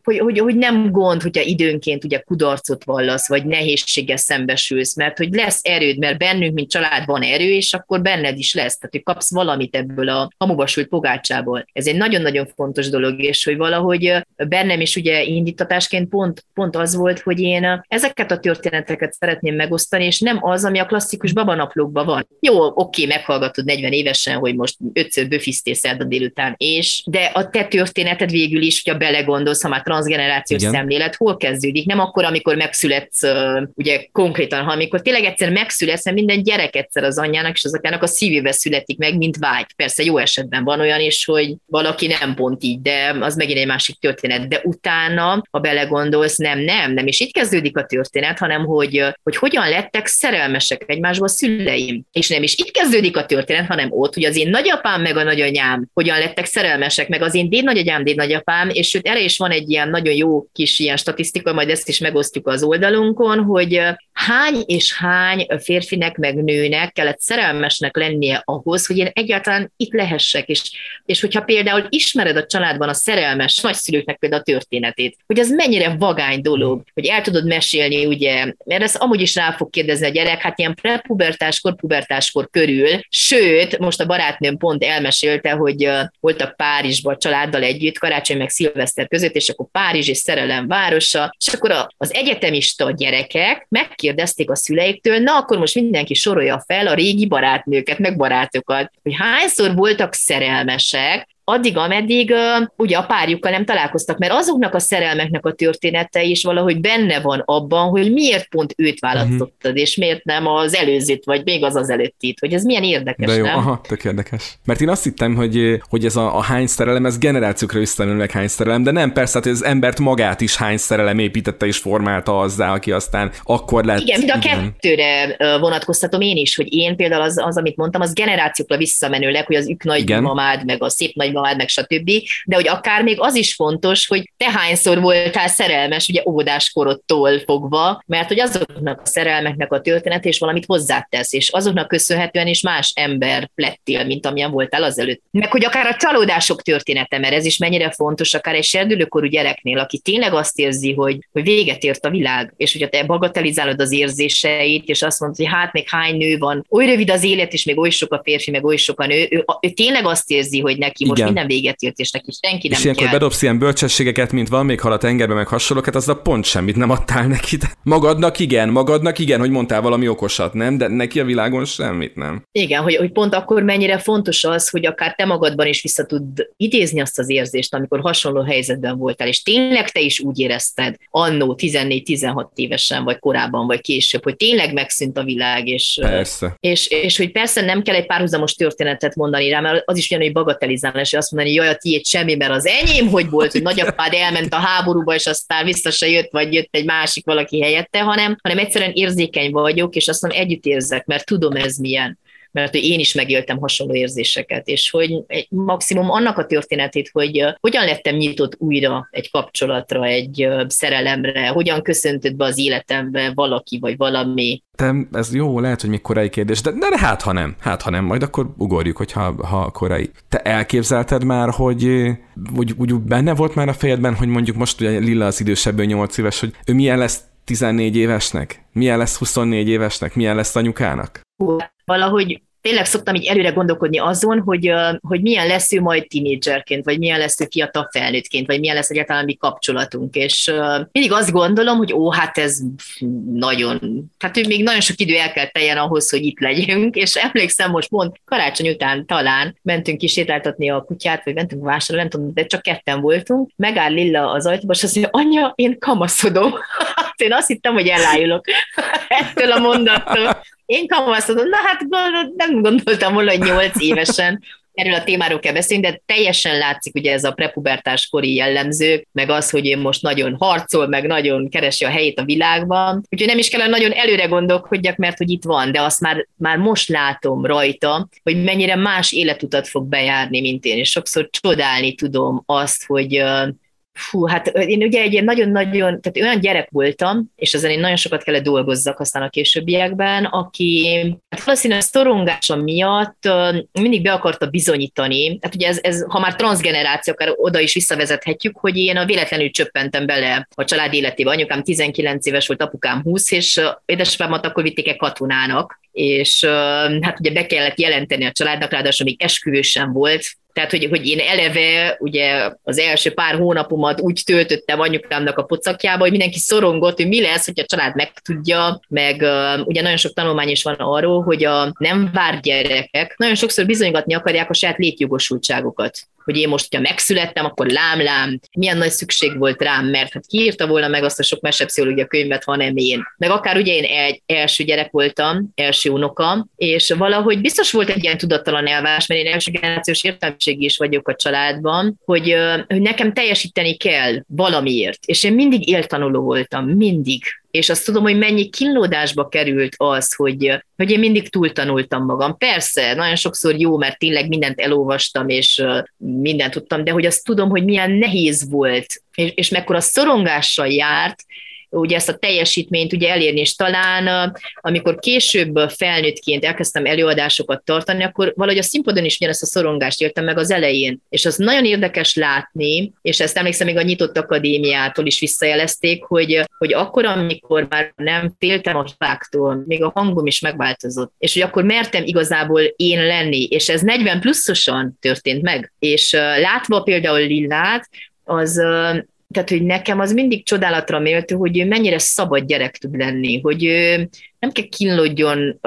hogy, hogy, hogy nem gond, hogyha időnként ugye kudarcot vallasz, vagy nehézséggel szembesülsz, mert hogy lesz erőd, mert bennünk, mint család van erő, és akkor benned is lesz, tehát hogy kapsz valamit ebből a hamubasult pogácsából. Ez egy nagyon-nagyon fontos dolog, és hogy valahogy bennem is ugye indítatásként pont, pont az volt, hogy én ezeket a történeteket szeretném megosztani, és nem az, ami a klasszikus babana naplókban van. Jó, oké, meghallgatod 40 évesen, hogy most ötször böfisztél szerda délután, és de a te történeted végül is, hogyha belegondolsz, ha már transgenerációs Igen. szemlélet, hol kezdődik? Nem akkor, amikor megszületsz, ugye konkrétan, ha amikor tényleg egyszer megszületsz, mert minden gyerek egyszer az anyjának és az atyának a szívébe születik meg, mint vágy. Persze jó esetben van olyan is, hogy valaki nem pont így, de az megint egy másik történet. De utána, ha belegondolsz, nem, nem, nem is itt kezdődik a történet, hanem hogy, hogy hogyan lettek szerelmesek egymásba szülők szüleim. És nem is itt kezdődik a történet, hanem ott, hogy az én nagyapám meg a nagyanyám hogyan lettek szerelmesek, meg az én dédnagyanyám, dédnagyapám, és sőt, erre is van egy ilyen nagyon jó kis ilyen statisztika, majd ezt is megosztjuk az oldalunkon, hogy hány és hány férfinek meg nőnek kellett szerelmesnek lennie ahhoz, hogy én egyáltalán itt lehessek, és, és hogyha például ismered a családban a szerelmes nagyszülőknek például a történetét, hogy az mennyire vagány dolog, hogy el tudod mesélni, ugye, mert ez amúgy is rá fog kérdezni a gyerek, hát ilyen prepubertáskor, pubertáskor körül, sőt, most a barátnőm pont elmesélte, hogy voltak Párizsban a családdal együtt, karácsony meg szilveszter között, és akkor Párizs és szerelem városa, és akkor az egyetemista gyerekek megkérdezték a szüleiktől, na akkor most mindenki sorolja fel a régi barátnőket, meg barátokat, hogy hányszor voltak szerelmesek, addig, ameddig ugye a párjukkal nem találkoztak, mert azoknak a szerelmeknek a története is valahogy benne van abban, hogy miért pont őt választottad, uh-huh. és miért nem az előzőt, vagy még az az előttit, hogy ez milyen érdekes, De jó, nem? aha, tök érdekes. Mert én azt hittem, hogy, hogy ez a, a hány szerelem, ez generációkra visszamenőleg hány szerelem, de nem, persze, hát az embert magát is hány szerelem építette és formálta azzá, aki aztán akkor lett. Igen, mind a igen. kettőre vonatkoztatom én is, hogy én például az, az amit mondtam, az generációkra visszamenőleg, hogy az ük nagymamád, meg a szép nagy nagymamád, meg stb. De hogy akár még az is fontos, hogy te hányszor voltál szerelmes, ugye óvodáskorodtól fogva, mert hogy azoknak a szerelmeknek a történet és valamit hozzátesz, és azoknak köszönhetően is más ember lettél, mint amilyen voltál azelőtt. Meg hogy akár a csalódások története, mert ez is mennyire fontos, akár egy serdülőkorú gyereknél, aki tényleg azt érzi, hogy, hogy véget ért a világ, és hogyha te bagatelizálod az érzéseit, és azt mondod, hogy hát még hány nő van, oly rövid az élet, és még oly sok a férfi, meg oly sok a nő, ő, ő tényleg azt érzi, hogy neki most minden véget ért, és neki senki nem És ilyenkor kell. bedobsz ilyen bölcsességeket, mint van még hal a tengerbe, meg hasonlókat, az a pont semmit nem adtál neki. De magadnak igen, magadnak igen, hogy mondtál valami okosat, nem? De neki a világon semmit nem. Igen, hogy, hogy pont akkor mennyire fontos az, hogy akár te magadban is vissza tud idézni azt az érzést, amikor hasonló helyzetben voltál, és tényleg te is úgy érezted annó 14-16 évesen, vagy korábban, vagy később, hogy tényleg megszűnt a világ, és, Persze. és, és hogy persze nem kell egy párhuzamos történetet mondani rá, mert az is olyan, hogy bagatelizálás, azt mondani, jaj, a tiéd semmi, mert az enyém hogy volt, hogy nagyapád elment a háborúba, és aztán vissza se jött, vagy jött egy másik valaki helyette, hanem, hanem egyszerűen érzékeny vagyok, és azt mondom, együtt érzek, mert tudom ez milyen mert én is megéltem hasonló érzéseket, és hogy egy maximum annak a történetét, hogy hogyan lettem nyitott újra egy kapcsolatra, egy szerelemre, hogyan köszöntött be az életembe valaki vagy valami. Te, ez jó, lehet, hogy még korai kérdés, de, de hát ha nem, hát ha nem, majd akkor ugorjuk, hogyha ha korai. Te elképzelted már, hogy úgy, úgy benne volt már a fejedben, hogy mondjuk most ugye Lilla az idősebből 8 éves, hogy ő milyen lesz 14 évesnek? Milyen lesz 24 évesnek? Milyen lesz anyukának? Hú, valahogy tényleg szoktam így előre gondolkodni azon, hogy, hogy milyen lesz ő majd tínédzserként, vagy milyen lesz ő fiatal felnőttként, vagy milyen lesz egyáltalán mi kapcsolatunk. És mindig azt gondolom, hogy ó, hát ez nagyon, hát ő még nagyon sok idő el kell teljen ahhoz, hogy itt legyünk, és emlékszem most mond, karácsony után talán mentünk is sétáltatni a kutyát, vagy mentünk vásárolni, nem tudom, de csak ketten voltunk, megáll Lilla az ajtóba, és azt mondja, anya, én kamaszodom. <laughs> én azt hittem, hogy elájulok <laughs> ettől a mondattól. Én kamaszodom, na hát nem gondoltam volna, hogy nyolc évesen erről a témáról kell beszélni, de teljesen látszik ugye ez a prepubertás kori jellemző, meg az, hogy én most nagyon harcol, meg nagyon keresi a helyét a világban. Úgyhogy nem is kell nagyon előre gondolkodjak, mert hogy itt van, de azt már, már most látom rajta, hogy mennyire más életutat fog bejárni, mint én, és sokszor csodálni tudom azt, hogy Fú, hát én ugye egy ilyen nagyon-nagyon, tehát olyan gyerek voltam, és ezen én nagyon sokat kellett dolgozzak aztán a későbbiekben, aki hát valószínűleg szorongása miatt mindig be akarta bizonyítani, tehát ugye ez, ez ha már transgeneráció, akár oda is visszavezethetjük, hogy én a véletlenül csöppentem bele a család életébe. Anyukám 19 éves volt, apukám 20, és édesapámat akkor vitték egy katonának, és hát ugye be kellett jelenteni a családnak, ráadásul még esküvő sem volt, tehát, hogy, hogy én eleve ugye az első pár hónapomat úgy töltöttem anyukámnak a pocakjába, hogy mindenki szorongott, hogy mi lesz, hogy a család megtudja, meg uh, ugye nagyon sok tanulmány is van arról, hogy a nem vár gyerekek nagyon sokszor bizonygatni akarják a saját létjogosultságokat hogy én most, hogyha megszülettem, akkor lám-lám, milyen nagy szükség volt rám, mert hát kiírta volna meg azt a sok mesepszichológia könyvet, ha nem én. Meg akár ugye én egy első gyerek voltam, első unoka, és valahogy biztos volt egy ilyen tudattalan elvás, mert én első generációs értelmiségi is vagyok a családban, hogy, hogy nekem teljesíteni kell valamiért. És én mindig éltanuló voltam, mindig és azt tudom, hogy mennyi kínlódásba került az, hogy, hogy én mindig túltanultam magam. Persze, nagyon sokszor jó, mert tényleg mindent elolvastam, és mindent tudtam, de hogy azt tudom, hogy milyen nehéz volt, és, és mekkora szorongással járt, ugye ezt a teljesítményt ugye elérni, és talán amikor később felnőttként elkezdtem előadásokat tartani, akkor valahogy a színpadon is ugyanezt a szorongást éltem meg az elején, és az nagyon érdekes látni, és ezt emlékszem még a nyitott akadémiától is visszajelezték, hogy, hogy akkor, amikor már nem féltem a hibáktól, még a hangom is megváltozott, és hogy akkor mertem igazából én lenni, és ez 40 pluszosan történt meg, és látva például Lillát, az tehát, hogy nekem az mindig csodálatra méltó, hogy ő mennyire szabad gyerek tud lenni, hogy ő nem kell kínlódjon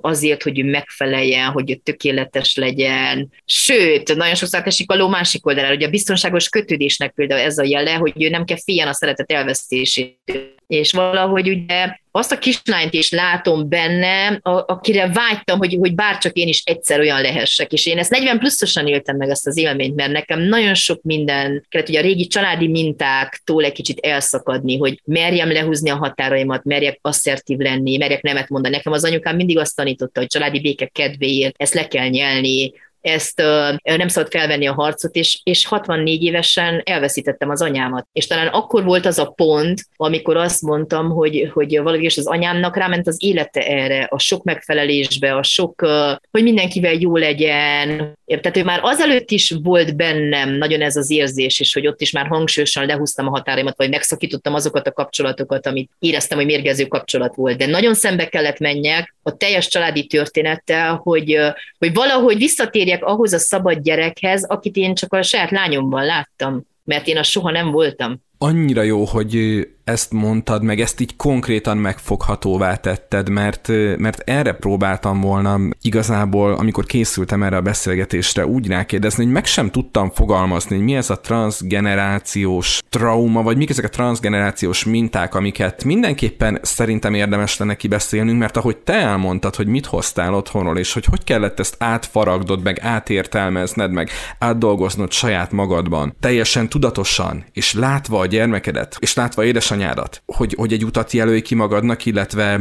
azért, hogy ő megfeleljen, hogy ő tökéletes legyen. Sőt, nagyon sokszor esik a ló másik oldalára, hogy a biztonságos kötődésnek például ez a jele, hogy ő nem kell féljen a szeretet elvesztését. És valahogy ugye azt a kislányt is látom benne, akire vágytam, hogy, hogy bárcsak én is egyszer olyan lehessek. És én ezt 40 pluszosan éltem meg ezt az élményt, mert nekem nagyon sok minden kellett ugye a régi családi mintáktól egy kicsit elszakadni, hogy merjem lehúzni a határaimat, merjek asszertív lenni, merjek nemet mondani. Nekem az anyukám mindig azt tanította, hogy családi béke kedvéért ezt le kell nyelni, ezt nem szabad felvenni a harcot, és, és 64 évesen elveszítettem az anyámat. És talán akkor volt az a pont, amikor azt mondtam, hogy, hogy valahogy az anyámnak ráment az élete erre, a sok megfelelésbe, a sok, hogy mindenkivel jó legyen. Tehát ő már azelőtt is volt bennem nagyon ez az érzés, és hogy ott is már hangsúlyosan lehúztam a határaimat, vagy megszakítottam azokat a kapcsolatokat, amit éreztem, hogy mérgező kapcsolat volt. De nagyon szembe kellett menjek a teljes családi történettel, hogy, hogy valahogy visszatérjek visszamegyek ahhoz a szabad gyerekhez, akit én csak a saját lányomban láttam, mert én az soha nem voltam. Annyira jó, hogy ezt mondtad, meg ezt így konkrétan megfoghatóvá tetted, mert, mert erre próbáltam volna igazából, amikor készültem erre a beszélgetésre úgy rákérdezni, hogy meg sem tudtam fogalmazni, hogy mi ez a transgenerációs trauma, vagy mik ezek a transgenerációs minták, amiket mindenképpen szerintem érdemes lenne kibeszélnünk, mert ahogy te elmondtad, hogy mit hoztál otthonról, és hogy hogy kellett ezt átfaragdod, meg átértelmezned, meg átdolgoznod saját magadban, teljesen tudatosan, és látva a gyermekedet, és látva édesanyádat, édesanyádat, hogy, hogy egy utat jelölj ki magadnak, illetve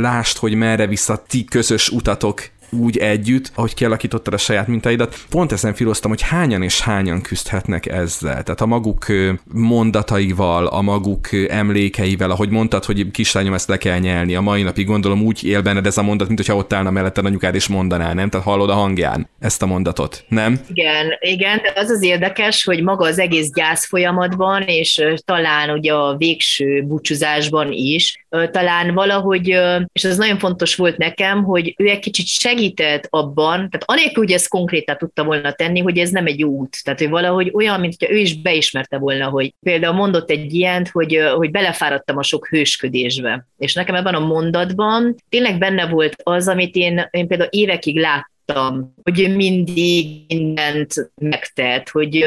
lást, hogy merre vissza ti közös utatok úgy együtt, ahogy kialakítottad a saját mintaidat. Pont ezen filoztam, hogy hányan és hányan küzdhetnek ezzel. Tehát a maguk mondataival, a maguk emlékeivel, ahogy mondtad, hogy kislányom ezt le kell nyelni. A mai napig gondolom úgy él benned ez a mondat, mint hogyha ott állna melletted anyukád és mondaná, nem? Tehát hallod a hangján ezt a mondatot, nem? Igen, igen, de az az érdekes, hogy maga az egész gyász folyamatban, és talán ugye a végső búcsúzásban is, talán valahogy, és ez nagyon fontos volt nekem, hogy ő egy kicsit seg segített abban, tehát anélkül, hogy ezt konkrétan tudta volna tenni, hogy ez nem egy jó út. Tehát, hogy valahogy olyan, mint hogy ő is beismerte volna, hogy például mondott egy ilyent, hogy, hogy belefáradtam a sok hősködésbe. És nekem ebben a mondatban tényleg benne volt az, amit én, én például évekig láttam, láttam, hogy ő mindig mindent megtett, hogy,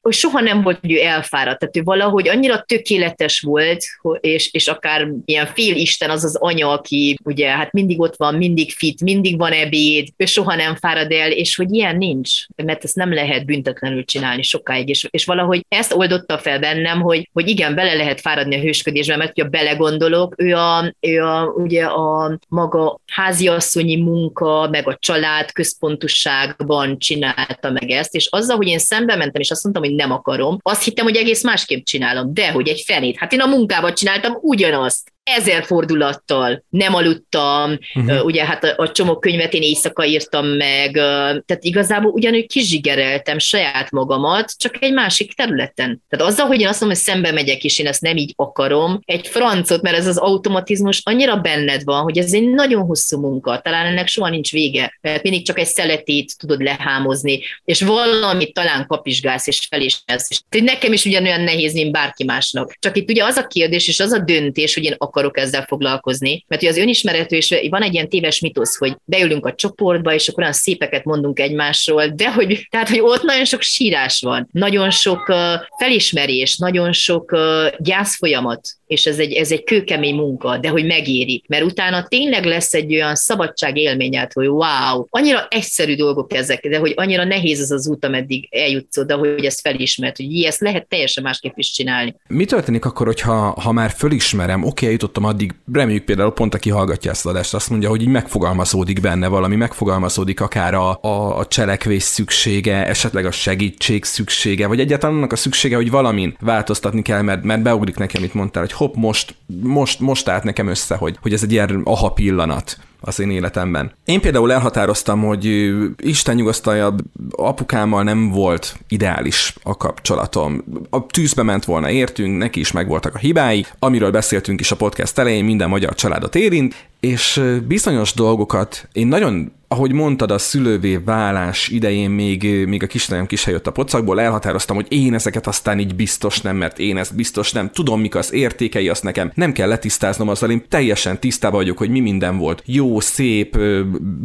hogy soha nem volt, hogy ő elfáradt. Tehát ő valahogy annyira tökéletes volt, és, és akár ilyen fél Isten az az anya, aki ugye hát mindig ott van, mindig fit, mindig van ebéd, ő soha nem fárad el, és hogy ilyen nincs, mert ezt nem lehet büntetlenül csinálni sokáig, és, és valahogy ezt oldotta fel bennem, hogy, hogy igen, bele lehet fáradni a hősködésbe, mert ha belegondolok, ő a, ő a, ugye a maga háziasszonyi munka, meg a család központúságban csinálta meg ezt, és azzal, hogy én szembe mentem, és azt mondtam, hogy nem akarom, azt hittem, hogy egész másképp csinálom, de hogy egy fenét. Hát én a munkában csináltam ugyanazt ezer fordulattal nem aludtam, uh-huh. ugye hát a, a csomó könyvet én éjszaka írtam meg, tehát igazából ugyanúgy kizsigereltem saját magamat, csak egy másik területen. Tehát azzal, hogy én azt mondom, hogy szembe megyek, és én ezt nem így akarom, egy francot, mert ez az automatizmus annyira benned van, hogy ez egy nagyon hosszú munka, talán ennek soha nincs vége, mert mindig csak egy szeletét tudod lehámozni, és valamit talán kapizsgálsz és felismersz. És nekem is ugyanolyan nehéz, mint bárki másnak. Csak itt ugye az a kérdés, és az a döntés, hogy én akarok ezzel foglalkozni. Mert az önismerető is van egy ilyen téves mitosz, hogy beülünk a csoportba, és akkor olyan szépeket mondunk egymásról, de hogy, tehát, hogy ott nagyon sok sírás van, nagyon sok felismerés, nagyon sok gyászfolyamat, és ez egy, ez egy kőkemény munka, de hogy megéri. Mert utána tényleg lesz egy olyan szabadság élményed, hogy wow, annyira egyszerű dolgok ezek, de hogy annyira nehéz az az út, ameddig eljutsz oda, hogy ezt felismert, hogy ezt lehet teljesen másképp is csinálni. Mi történik akkor, hogyha ha már fölismerem, oké, okay, eljutottam addig, reméljük például pont, aki hallgatja ezt az adást, azt mondja, hogy így megfogalmazódik benne valami, megfogalmazódik akár a, a, a cselekvés szüksége, esetleg a segítség szüksége, vagy egyáltalán annak a szüksége, hogy valamin változtatni kell, mert, mert beugrik nekem, amit mondtál, hogy hopp, most, most, most állt nekem össze, hogy, hogy ez egy ilyen aha pillanat az én életemben. Én például elhatároztam, hogy Isten nyugasztalja, apukámmal nem volt ideális a kapcsolatom. A tűzbe ment volna, értünk, neki is megvoltak a hibái, amiről beszéltünk is a podcast elején, minden magyar családot érint, és bizonyos dolgokat én nagyon ahogy mondtad, a szülővé válás idején még, még a kislányom kis jött a pocakból, elhatároztam, hogy én ezeket aztán így biztos nem, mert én ezt biztos nem. Tudom, mik az értékei, azt nekem nem kell letisztáznom azzal, én teljesen tisztában vagyok, hogy mi minden volt. Jó, szép,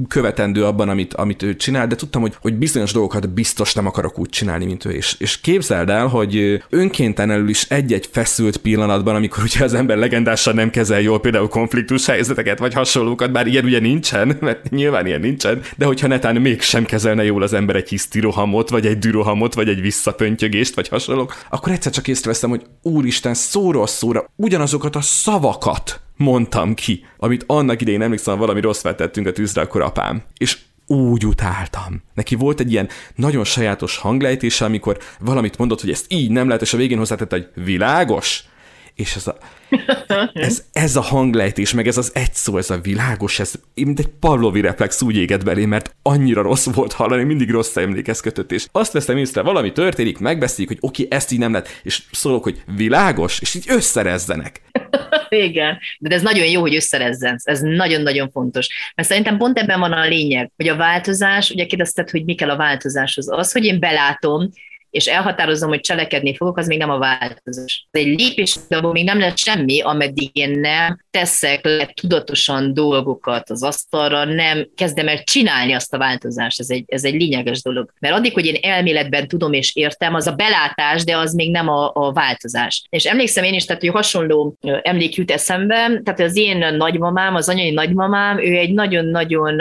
követendő abban, amit, amit ő csinál, de tudtam, hogy, hogy bizonyos dolgokat biztos nem akarok úgy csinálni, mint ő. És, és képzeld el, hogy önkéntelenül is egy-egy feszült pillanatban, amikor ugye az ember legendásan nem kezel jól például konfliktus helyzeteket, vagy hasonlókat, bár ilyen ugye nincsen, <laughs> mert nyilván ilyen nincs, nincsen, de hogyha netán mégsem kezelne jól az ember egy hisztirohamot, vagy egy dürohamot, vagy egy visszapöntyögést, vagy hasonlók, akkor egyszer csak észreveszem, hogy úristen, szóról szóra ugyanazokat a szavakat mondtam ki, amit annak idején emlékszem, valami rossz tettünk a tűzre, akkor apám. És úgy utáltam. Neki volt egy ilyen nagyon sajátos hanglejtése, amikor valamit mondott, hogy ezt így nem lehet, és a végén hozzátette, hogy világos, és ez a, <laughs> ez, ez a hanglejtés, meg ez az egy szó, ez a világos, ez mint egy pavlovi reflex úgy éget belé, mert annyira rossz volt hallani, mindig rossz emlékez kötött, és azt veszem észre, valami történik, megbeszéljük, hogy oké, okay, ezt így nem lehet, és szólok, hogy világos, és így összerezzenek. <laughs> Igen, de ez nagyon jó, hogy összerezzensz, ez nagyon-nagyon fontos. Mert szerintem pont ebben van a lényeg, hogy a változás, ugye kérdezted, hogy mi kell a változáshoz. Az, hogy én belátom, és elhatározom, hogy cselekedni fogok, az még nem a változás. Egy lépés, de még nem lesz semmi, ameddig én nem teszek le tudatosan dolgokat az asztalra, nem kezdem el csinálni azt a változást. Ez egy, ez egy lényeges dolog. Mert addig, hogy én elméletben tudom és értem, az a belátás, de az még nem a, a változás. És emlékszem én is, tehát hogy hasonló emlék jut eszembe, tehát az én nagymamám, az anyai nagymamám, ő egy nagyon-nagyon,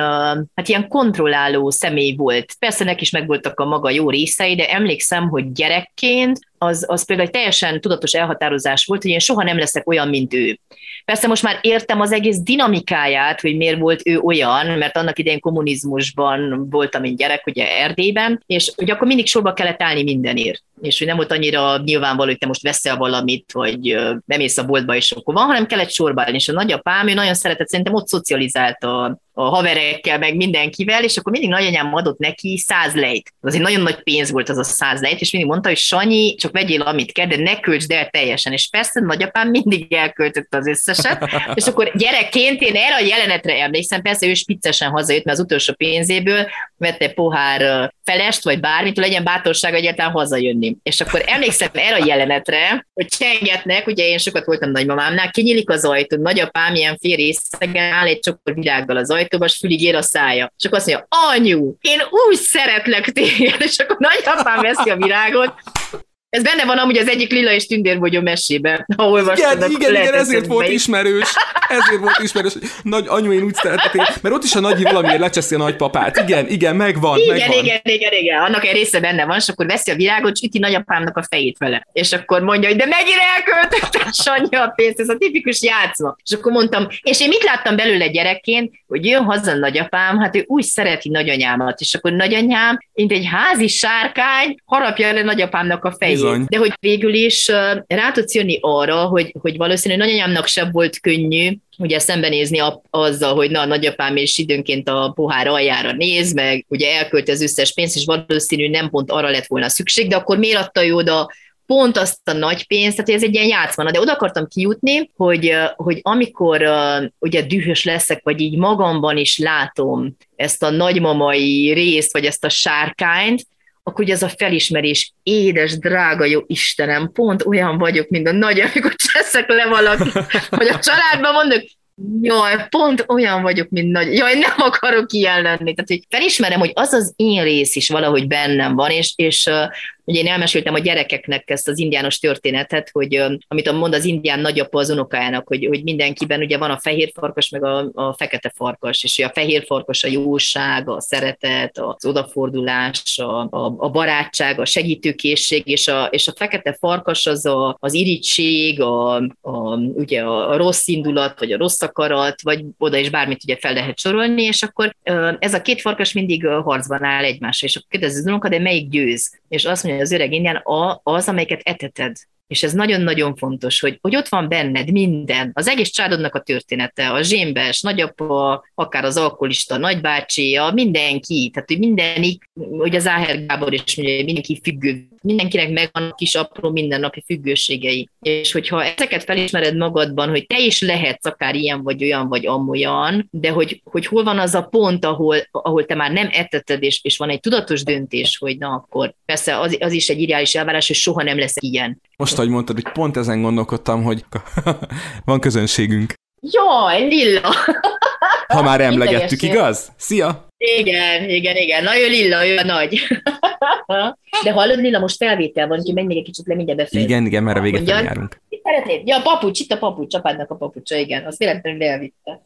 hát ilyen kontrolláló személy volt. Persze neki is megvoltak a maga jó részei, de emlékszem, hogy gyerekként az, az például egy teljesen tudatos elhatározás volt, hogy én soha nem leszek olyan, mint ő. Persze most már értem az egész dinamikáját, hogy miért volt ő olyan, mert annak idején kommunizmusban voltam én gyerek, ugye Erdélyben, és hogy akkor mindig sorba kellett állni mindenért. És hogy nem volt annyira nyilvánvaló, hogy te most veszel valamit, vagy bemész a boltba, és akkor van, hanem kellett sorba állni. És a nagyapám, ő nagyon szeretett, szerintem ott szocializált a, a haverekkel, meg mindenkivel, és akkor mindig nagyanyám adott neki száz lejt. Az egy nagyon nagy pénz volt az a száz lejt, és mindig mondta, hogy Sanyi, csak vegyél, amit kell, de ne költsd el teljesen. És persze nagyapám mindig elköltötte az összeset, <laughs> és akkor gyerekként én erre a jelenetre emlékszem, persze ő spiccesen hazajött, mert az utolsó pénzéből vette pohár felest, vagy bármit, legyen bátorság egyáltalán hazajönni. És akkor emlékszem erre a jelenetre, hogy csengetnek, ugye én sokat voltam nagymamámnál, kinyílik az ajtó, nagyapám ilyen fél részegen áll egy csokor virággal az ajtóba, és fülig ér a szája. És akkor azt mondja, anyu, én úgy szeretlek téged, <laughs> és akkor nagyapám veszi a virágot, ez benne van amúgy az egyik Lila és Tündérbogyó mesében, ha olvastad. Igen, igen, igen, ezért volt ismerős. Ezért volt ismerős. Nagy anyu, én úgy szeretetém, mert ott is a nagyi valamiért lecseszi a nagypapát. Igen, igen, megvan, igen, megvan. Igen, igen, igen, annak egy része benne van, és akkor veszi a virágot, és üti nagyapámnak a fejét vele. És akkor mondja, hogy de megint elköltötte a Sanya a pénzt, ez a tipikus játszma. És akkor mondtam, és én mit láttam belőle gyerekként, hogy jön haza nagyapám, hát ő úgy szereti nagyanyámat, és akkor nagyanyám, mint egy házi sárkány, harapja le nagyapámnak a fejét. Bizony. De hogy végül is rá tudsz jönni arra, hogy, hogy valószínűleg nagyanyámnak sem volt könnyű, ugye szembenézni a, azzal, hogy na, a nagyapám és időnként a pohár aljára néz, meg ugye elkölt az összes pénzt, és valószínű nem pont arra lett volna szükség, de akkor miért adta ő oda pont azt a nagy pénzt, tehát ez egy ilyen játszma. De oda akartam kijutni, hogy, hogy amikor ugye dühös leszek, vagy így magamban is látom ezt a nagymamai részt, vagy ezt a sárkányt, akkor ugye ez a felismerés, édes, drága jó Istenem, pont olyan vagyok, mint a nagy, amikor cseszek le valaki, vagy a <laughs> családban mondok, Jaj, pont olyan vagyok, mint nagy. Jaj, nem akarok ilyen lenni. Tehát, hogy felismerem, hogy az az én rész is valahogy bennem van, és, és Ugye én elmeséltem a gyerekeknek ezt az indiános történetet, hogy amit mond az indián nagyapa az unokájának, hogy, hogy mindenkiben ugye van a fehér farkas, meg a, a fekete farkas, és a fehér farkas a jóság, a szeretet, az odafordulás, a, a, a barátság, a segítőkészség, és a, és a fekete farkas az a, az irítség, a, a, ugye a rossz indulat, vagy a rossz akarat, vagy oda is bármit ugye fel lehet sorolni, és akkor ez a két farkas mindig harcban áll egymással, és akkor kérdezi az unoka, de melyik győz? És azt mondja, az öreg indián az, amelyiket eteted. És ez nagyon-nagyon fontos, hogy, hogy ott van benned minden, az egész családodnak a története, a zsémbes, nagyapa, akár az alkoholista nagybácsi, a mindenki, tehát hogy mindenik, hogy az Áher Gábor is mondja, mindenki függő, mindenkinek megvan a kis apró mindennapi függőségei. És hogyha ezeket felismered magadban, hogy te is lehetsz akár ilyen vagy olyan vagy amolyan, de hogy, hogy hol van az a pont, ahol, ahol te már nem etteted, és, és van egy tudatos döntés, hogy na akkor persze az, az is egy ideális elvárás, hogy soha nem lesz ilyen. Most, ahogy mondtad, hogy pont ezen gondolkodtam, hogy <laughs> van közönségünk. Jaj, Lilla! <laughs> Ha már emlegettük, igaz? Szia! Igen, igen, igen. Na, ő Lilla, ő a nagy. <laughs> De hallod, Lilla, most felvétel van, úgyhogy menj még egy kicsit le, mindjárt befejezem. Igen, igen, mert a véget járunk. Szeretnéd? Ja, a papucs, itt a papucs, csapádnak a papucsa, igen. Azt véletlenül elvitte.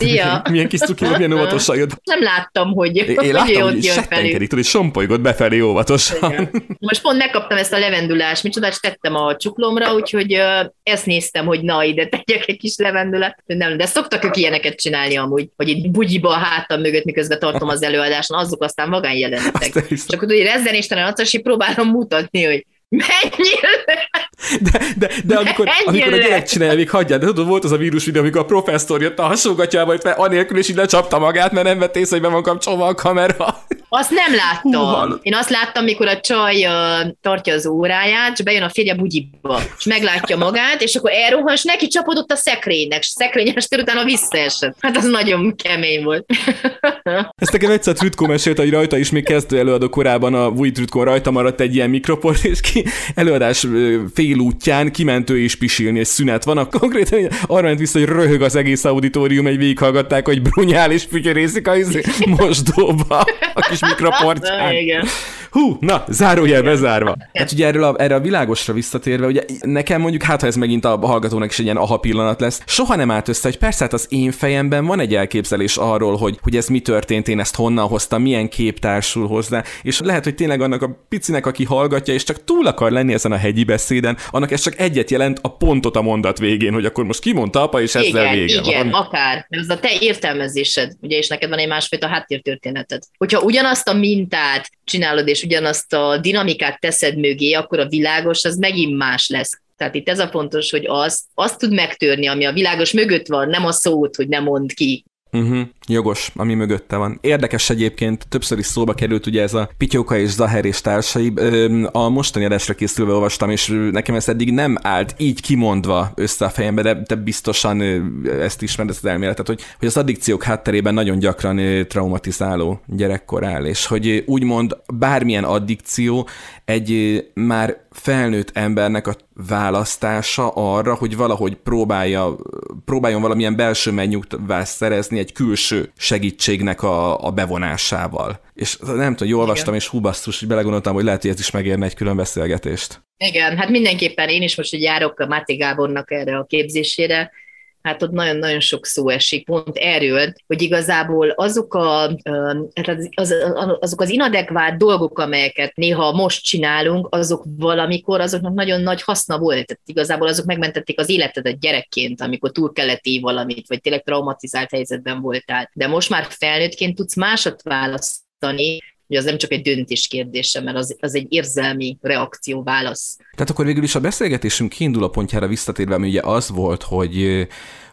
Szia! Milyen kis cuki volt, milyen óvatosan jött. Nem láttam, hogy Én, én láttam, hogy, settenkedik, tudod, sompolygott befelé óvatosan. Igen. Most pont megkaptam ezt a levendulás, micsodát tettem a csuklomra, úgyhogy uh, ezt néztem, hogy na, ide tegyek egy kis levendulát. Nem, de szoktak ők ilyeneket csinálni amúgy, hogy itt bugyiba a hátam mögött, miközben tartom az előadáson, azok aztán magány jelenetek. Csak hogy rezzenéstelen arcasi próbálom mutatni, hogy Mennyire? De, de, de amikor, amikor a gyerek csinálja, még hagyjál, de tudod, volt az a vírus videó, amikor a professzor jött a hasongatjába, hogy anélkül is így lecsapta magát, mert nem vett észre, hogy be van kapcsolva a kamera. Azt nem láttam. Hú, Én azt láttam, mikor a csaj uh, tartja az óráját, és bejön a férje bugyiba, és meglátja magát, és akkor elrohan, és neki csapodott a szekrénynek, és szekrényes utána visszaesett. Hát az nagyon kemény volt. <laughs> Ezt nekem egyszer Trütkó mesélt, hogy rajta is még kezdő előadó korában a Vui Trütkó rajta maradt egy ilyen mikroport, és ki előadás fél útján kiment ő is pisilni, egy szünet van, a konkrétan arra ment vissza, hogy röhög az egész auditorium, egy végighallgatták, hogy brunyál és fütyörészik a izé mosdóba a kis mikroportján. Igen. Hú, na, zárójel bezárva. Hát ugye erről a, erre a világosra visszatérve, ugye nekem mondjuk, hát ha ez megint a hallgatónak is egy ilyen aha pillanat lesz, soha nem állt össze, hogy persze hát az én fejemben van egy elképzelés arról, hogy, hogy ez mi történt, én ezt honnan hoztam, milyen kép társul hozzá, és lehet, hogy tényleg annak a picinek, aki hallgatja, és csak túl akar lenni ezen a hegyi beszéden, annak ez csak egyet jelent a pontot a mondat végén, hogy akkor most kimondta apa, és ezzel igen, vége igen, van. akár. Ez a te értelmezésed, ugye, és neked van egy másfajta háttértörténeted. Hogyha ugyanazt a mintát csinálod, és ugyanazt a dinamikát teszed mögé, akkor a világos az megint más lesz. Tehát itt ez a fontos, hogy azt, azt tud megtörni, ami a világos mögött van, nem a szót, hogy nem mond ki, Uh-huh, jogos, ami mögötte van. Érdekes egyébként, többször is szóba került ugye ez a Pityóka és Zaher és társai. A mostani adásra készülve olvastam, és nekem ez eddig nem állt így kimondva össze a fejembe, de, de biztosan ezt ismered, ezt az elméletet, hogy, hogy az addikciók hátterében nagyon gyakran traumatizáló gyerekkor áll, és hogy úgymond bármilyen addikció egy már felnőtt embernek a választása arra, hogy valahogy próbálja, próbáljon valamilyen belső megnyugvást szerezni egy külső segítségnek a, a bevonásával. És nem tudom, jól olvastam, és hú basszus, hogy belegondoltam, hogy lehet, hogy ez is megérne egy külön beszélgetést. Igen, hát mindenképpen én is most, hogy járok a Máté Gábornak erre a képzésére, hát ott nagyon-nagyon sok szó esik pont erről, hogy igazából azok, a, az, az, azok az inadekvát dolgok, amelyeket néha most csinálunk, azok valamikor azoknak nagyon nagy haszna volt. Tehát igazából azok megmentették az életedet gyerekként, amikor túl kellett év valamit, vagy tényleg traumatizált helyzetben voltál. De most már felnőttként tudsz másat választani, hogy az nem csak egy döntés kérdése, mert az, az egy érzelmi reakció, válasz. Tehát akkor végül is a beszélgetésünk kiinduló pontjára visszatérve, ami ugye az volt, hogy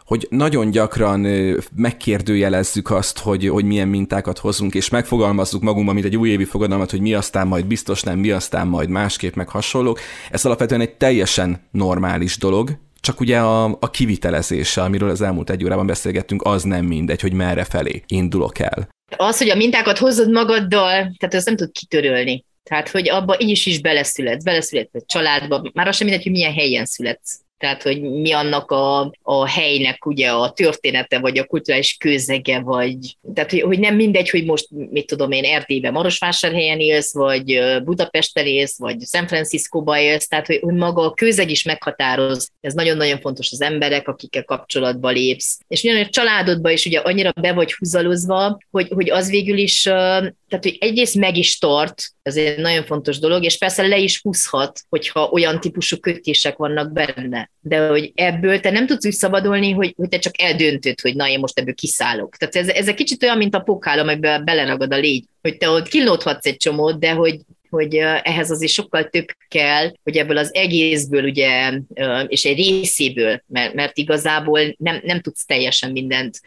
hogy nagyon gyakran megkérdőjelezzük azt, hogy, hogy milyen mintákat hozunk, és megfogalmazzuk magunkban, mint egy újévi fogadalmat, hogy mi aztán majd biztos nem, mi aztán majd másképp, meg hasonlók. Ez alapvetően egy teljesen normális dolog, csak ugye a, a kivitelezése, amiről az elmúlt egy órában beszélgettünk, az nem mindegy, hogy merre felé indulok el. Az, hogy a mintákat hozod magaddal, tehát ezt nem tud kitörölni. Tehát, hogy abba így is is beleszületsz, beleszületsz a családba, már az sem mindegy, hogy milyen helyen születsz tehát hogy mi annak a, a helynek ugye a története, vagy a kulturális közege, vagy tehát hogy, hogy nem mindegy, hogy most mit tudom én Erdélyben Marosvásárhelyen élsz, vagy Budapesten élsz, vagy San Francisco-ba élsz, tehát hogy, hogy maga a közeg is meghatároz, ez nagyon-nagyon fontos az emberek, akikkel kapcsolatba lépsz. És ugyanúgy a családodban is ugye annyira be vagy húzalozva, hogy, hogy az végül is, tehát hogy egyrészt meg is tart, ez egy nagyon fontos dolog, és persze le is húzhat, hogyha olyan típusú kötések vannak benne. De hogy ebből te nem tudsz úgy szabadulni, hogy, hogy te csak eldöntöd, hogy na, én most ebből kiszállok. Tehát ez, ez egy kicsit olyan, mint a pokal, amelyben beleragad a légy, hogy te ott kilódhatsz egy csomót, de hogy, hogy ehhez azért sokkal több kell, hogy ebből az egészből ugye, és egy részéből, mert, mert igazából nem, nem tudsz teljesen mindent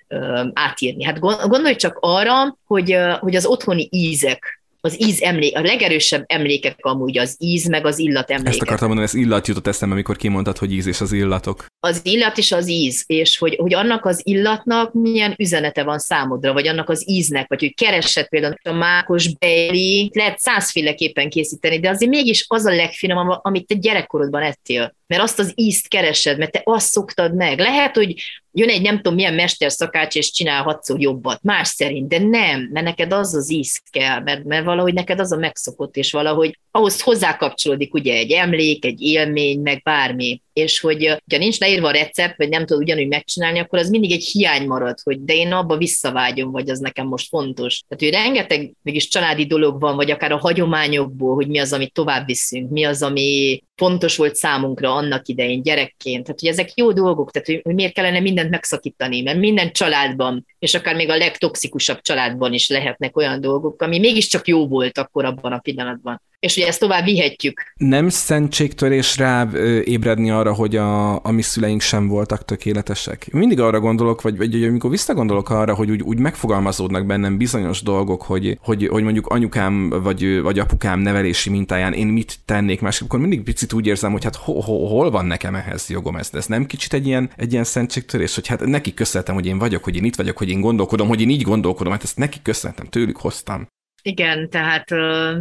átírni. Hát gondolj csak arra, hogy, hogy az otthoni ízek, az íz emlék, a legerősebb emlékek amúgy az íz, meg az illat emlékek. Ezt akartam mondani, ez illat jutott eszembe, amikor kimondtad, hogy íz és az illatok. Az illat és az íz, és hogy, hogy annak az illatnak milyen üzenete van számodra, vagy annak az íznek, vagy hogy keresed például a mákos bejli, lehet százféleképpen készíteni, de azért mégis az a legfinomabb, amit te gyerekkorodban ettél mert azt az ízt keresed, mert te azt szoktad meg. Lehet, hogy jön egy nem tudom milyen mesterszakács, és csinál hatszor jobbat, más szerint, de nem, mert neked az az íz kell, mert, mert valahogy neked az a megszokott, és valahogy ahhoz hozzákapcsolódik ugye egy emlék, egy élmény, meg bármi és hogy ha nincs leírva a recept, vagy nem tudod ugyanúgy megcsinálni, akkor az mindig egy hiány marad, hogy de én abba visszavágyom, vagy az nekem most fontos. Tehát, hogy rengeteg mégis családi dolog van, vagy akár a hagyományokból, hogy mi az, amit tovább viszünk, mi az, ami fontos volt számunkra annak idején gyerekként. Tehát, hogy ezek jó dolgok, tehát, hogy miért kellene mindent megszakítani, mert minden családban, és akár még a legtoxikusabb családban is lehetnek olyan dolgok, ami mégiscsak jó volt akkor abban a pillanatban. És hogy ezt tovább vihetjük. Nem szentségtörés rá ébredni arra, hogy a, a mi szüleink sem voltak tökéletesek. Mindig arra gondolok, vagy, vagy amikor visszagondolok arra, hogy úgy, úgy megfogalmazódnak bennem bizonyos dolgok, hogy, hogy, hogy mondjuk anyukám vagy, vagy apukám nevelési mintáján én mit tennék másképp, akkor mindig picit úgy érzem, hogy hát ho, ho, hol van nekem ehhez jogom ez, ez nem kicsit egy ilyen, egy ilyen szentségtörés, hogy hát neki köszönhetem, hogy én vagyok, hogy én itt vagyok, hogy én gondolkodom, hogy én így gondolkodom, hát ezt neki köszönhetem, tőlük hoztam. Igen, tehát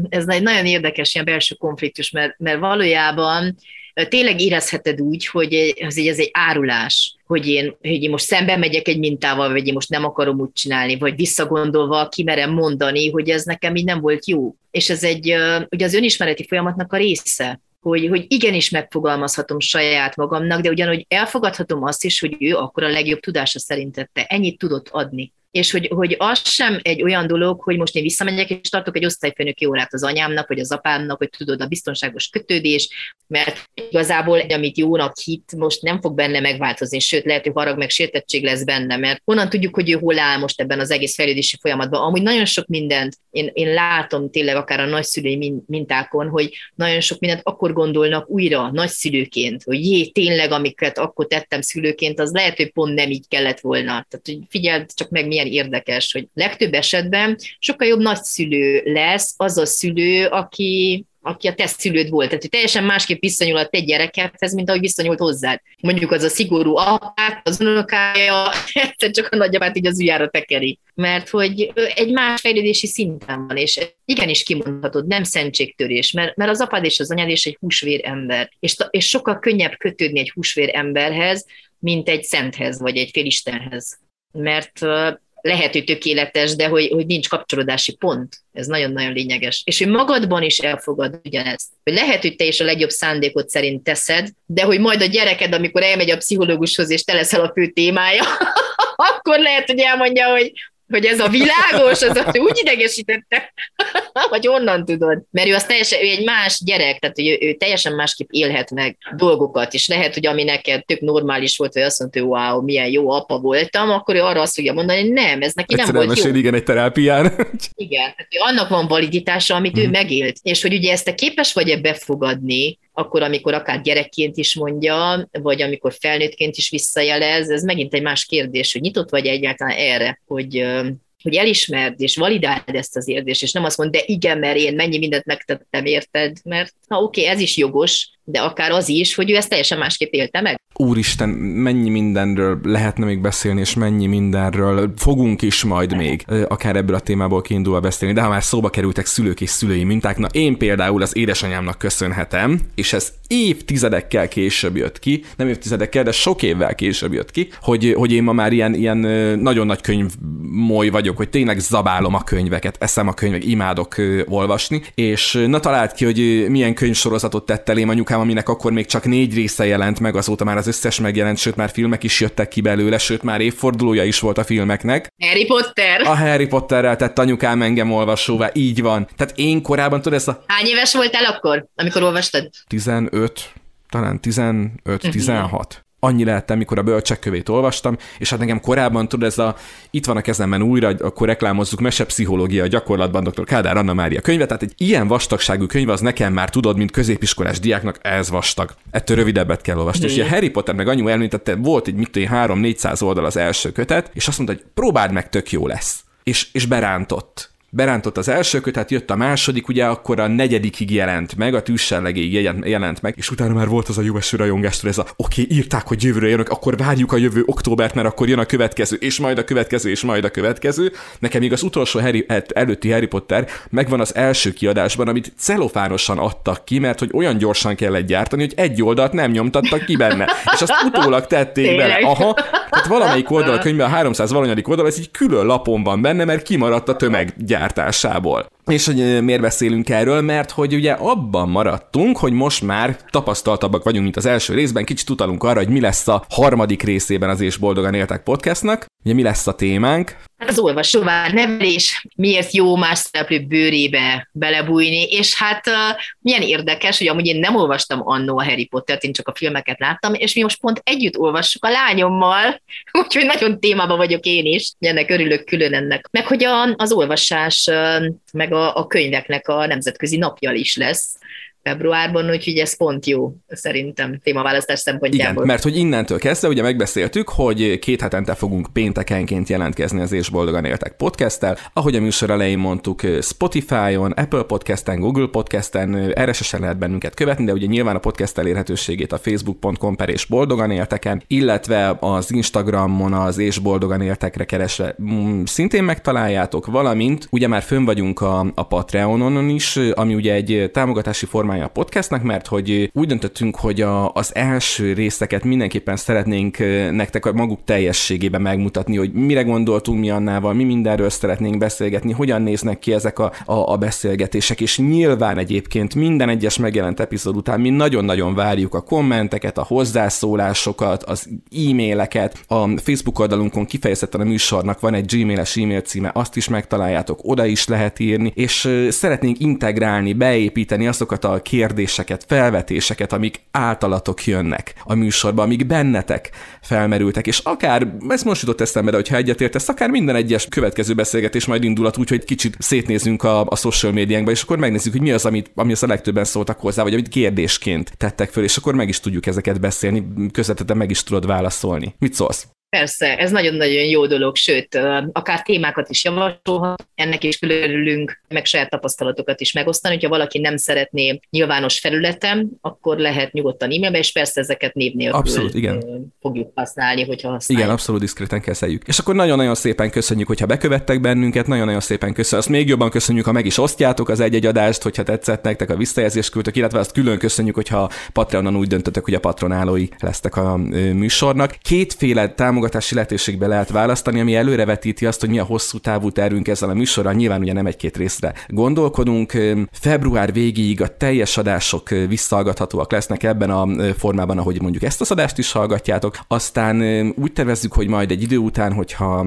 ez egy nagyon érdekes ilyen belső konfliktus, mert, mert valójában tényleg érezheted úgy, hogy ez egy, ez egy árulás, hogy én, hogy én most szembe megyek egy mintával, vagy én most nem akarom úgy csinálni, vagy visszagondolva kimerem mondani, hogy ez nekem így nem volt jó. És ez egy, ugye az önismereti folyamatnak a része, hogy, hogy igenis megfogalmazhatom saját magamnak, de ugyanúgy elfogadhatom azt is, hogy ő akkor a legjobb tudása szerint tette, ennyit tudott adni és hogy, hogy az sem egy olyan dolog, hogy most én visszamegyek, és tartok egy osztályfőnöki órát az anyámnak, vagy az apámnak, hogy tudod, a biztonságos kötődés, mert igazából, amit jónak hit, most nem fog benne megváltozni, sőt, lehet, hogy harag meg sértettség lesz benne, mert honnan tudjuk, hogy ő hol áll most ebben az egész fejlődési folyamatban. Amúgy nagyon sok mindent én, én látom tényleg akár a nagyszülői mintákon, hogy nagyon sok mindent akkor gondolnak újra nagyszülőként, hogy jé, tényleg, amiket akkor tettem szülőként, az lehet, hogy pont nem így kellett volna. Tehát, hogy figyeld csak meg, milyen érdekes, hogy legtöbb esetben sokkal jobb nagyszülő lesz az a szülő, aki, aki a te szülőd volt. Tehát, hogy teljesen másképp viszonyul a te gyerekedhez, mint ahogy viszonyult hozzád. Mondjuk az a szigorú apát, az unokája, <laughs> egyszer csak a nagyapát így az ügyára tekeri. Mert hogy egy más fejlődési szinten van, és igenis kimondhatod, nem szentségtörés, mert, mert az apád és az anyád és egy húsvér ember. És, és sokkal könnyebb kötődni egy húsvér emberhez, mint egy szenthez, vagy egy félistenhez. Mert lehet, hogy tökéletes, de hogy, hogy nincs kapcsolódási pont. Ez nagyon-nagyon lényeges. És hogy magadban is elfogad ugyanezt. Hogy lehet, hogy te is a legjobb szándékot szerint teszed, de hogy majd a gyereked, amikor elmegy a pszichológushoz, és te leszel a fő témája, <laughs> akkor lehet, hogy elmondja, hogy hogy ez a világos, az a, úgy idegesítette, <laughs> vagy onnan tudod. Mert ő az teljesen, ő egy más gyerek, tehát ő, ő teljesen másképp élhet meg dolgokat, és lehet, hogy ami neked tök normális volt, hogy azt mondta, hogy wow, milyen jó apa voltam, akkor ő arra azt fogja mondani, hogy nem, ez neki nem volt jó. igen, egy terápián. <laughs> igen, tehát annak van validitása, amit hmm. ő mhm. megélt. És hogy ugye ezt te képes vagy-e befogadni, akkor, amikor akár gyerekként is mondja, vagy amikor felnőttként is visszajelez, ez megint egy más kérdés, hogy nyitott vagy egyáltalán erre, hogy hogy elismerd és validáld ezt az érzést, és nem azt mond, de igen, mert én mennyi mindent megtettem, érted? Mert ha oké, okay, ez is jogos, de akár az is, hogy ő ezt teljesen másképp élte meg. Úristen, mennyi mindenről lehetne még beszélni, és mennyi mindenről fogunk is majd még, akár ebből a témából kiindulva beszélni, de ha már szóba kerültek szülők és szülői minták, na én például az édesanyámnak köszönhetem, és ez évtizedekkel később jött ki, nem évtizedekkel, de sok évvel később jött ki, hogy, hogy én ma már ilyen, ilyen nagyon nagy könyv moly vagyok, hogy tényleg zabálom a könyveket, eszem a könyvek, imádok olvasni, és na talált ki, hogy milyen könyvsorozatot tett elém anyukám, aminek akkor még csak négy része jelent meg, azóta már az összes megjelent, sőt már filmek is jöttek ki belőle, sőt már évfordulója is volt a filmeknek. Harry Potter. A Harry Potterrel tett anyukám engem olvasóvá, így van. Tehát én korábban tudod ezt a... Hány éves voltál akkor, amikor olvastad? 15, talán 15-16 annyi lehettem, mikor a bölcsek kövét olvastam, és hát nekem korábban, tudod, ez a itt van a kezemben újra, akkor reklámozzuk mesepszichológia gyakorlatban dr. Kádár Anna Mária könyve, tehát egy ilyen vastagságú könyv az nekem már tudod, mint középiskolás diáknak, ez vastag. Ettől rövidebbet kell olvasni. És a Harry Potter meg anyu elmítette, volt egy mit 3-400 oldal az első kötet, és azt mondta, hogy próbáld meg, tök jó lesz. És, és berántott berántott az első kötet, jött a második, ugye akkor a negyedikig jelent meg, a tűzsellegéig jelent meg, és utána már volt az a jó eső rajongástól ez a oké, okay, írták, hogy jövőre jönnek, akkor várjuk a jövő októbert, mert akkor jön a következő, és majd a következő, és majd a következő. Nekem még az utolsó Harry, előtti Harry Potter megvan az első kiadásban, amit celofánosan adtak ki, mert hogy olyan gyorsan kellett gyártani, hogy egy oldalt nem nyomtattak ki benne. És azt utólag tették Tényleg? bele. Aha, tehát valamelyik oldal a könyvben, a 300 valanyadik oldal, ez egy külön lapon van benne, mert kimaradt a tömeg gyártásából. És hogy miért beszélünk erről? Mert hogy ugye abban maradtunk, hogy most már tapasztaltabbak vagyunk, mint az első részben, kicsit utalunk arra, hogy mi lesz a harmadik részében az És Boldogan Éltek podcastnak. Ugye mi lesz a témánk? Hát az olvasóvá nevelés, miért jó más szereplő bőrébe belebújni, és hát uh, milyen érdekes, hogy amúgy én nem olvastam annó a Harry Pottert, én csak a filmeket láttam, és mi most pont együtt olvassuk a lányommal, <laughs> úgyhogy nagyon témában vagyok én is, ennek örülök külön ennek. Meg hogy a, az olvasás, uh, meg a, a könyveknek a nemzetközi napja is lesz, februárban, úgyhogy ez pont jó szerintem témaválasztás szempontjából. Igen, mert hogy innentől kezdve ugye megbeszéltük, hogy két hetente fogunk péntekenként jelentkezni az És Boldogan Éltek podcasttel, ahogy a műsor elején mondtuk Spotify-on, Apple Podcasten, Google Podcasten, RSS lehet bennünket követni, de ugye nyilván a podcast elérhetőségét a facebook.com per és boldogan élteken, illetve az Instagramon az és boldogan éltekre keresve mm, szintén megtaláljátok, valamint ugye már fönn vagyunk a, a Patreonon is, ami ugye egy támogatási formája a podcastnak, mert hogy úgy döntöttünk, hogy a, az első részeket mindenképpen szeretnénk nektek a maguk teljességében megmutatni, hogy mire gondoltunk mi annával, mi mindenről szeretnénk beszélgetni, hogyan néznek ki ezek a, a, a beszélgetések, és nyilván egyébként minden egyes megjelent epizód után mi nagyon-nagyon várjuk a kommenteket, a hozzászólásokat, az e-maileket, a Facebook oldalunkon kifejezetten a műsornak van egy gmail-es e-mail címe, azt is megtaláljátok, oda is lehet írni, és szeretnénk integrálni, beépíteni azokat a kérdéseket, felvetéseket, amik általatok jönnek a műsorba, amik bennetek felmerültek, és akár, ez most jutott eszembe, de hogyha egyetértesz, akár minden egyes következő beszélgetés majd indulat úgy, hogy kicsit szétnézzünk a, a social médiánkba, és akkor megnézzük, hogy mi az, amit, ami az a legtöbben szóltak hozzá, vagy amit kérdésként tettek föl, és akkor meg is tudjuk ezeket beszélni, közvetetten meg is tudod válaszolni. Mit szólsz? Persze, ez nagyon-nagyon jó dolog, sőt, akár témákat is javasolhat, ennek is különülünk, meg saját tapasztalatokat is megosztani. hogyha valaki nem szeretné nyilvános felületem, akkor lehet nyugodtan e-mailbe, és persze ezeket név nélkül abszolút, igen. fogjuk használni, hogyha használjuk. Igen, abszolút diszkréten kezeljük. És akkor nagyon-nagyon szépen köszönjük, hogyha bekövettek bennünket, nagyon-nagyon szépen köszönjük. Azt még jobban köszönjük, ha meg is osztjátok az egy-egy adást, hogyha tetszett nektek a visszajelzést küldtök, illetve azt külön köszönjük, hogyha Patreonon úgy döntöttek, hogy a patronálói lesztek a műsornak. Kétféle tám támogatási lehetőségbe lehet választani, ami előrevetíti azt, hogy mi a hosszú távú tervünk ezzel a műsorral. Nyilván ugye nem egy-két részre gondolkodunk. Február végéig a teljes adások visszahallgathatóak lesznek ebben a formában, ahogy mondjuk ezt az adást is hallgatjátok. Aztán úgy tervezzük, hogy majd egy idő után, hogyha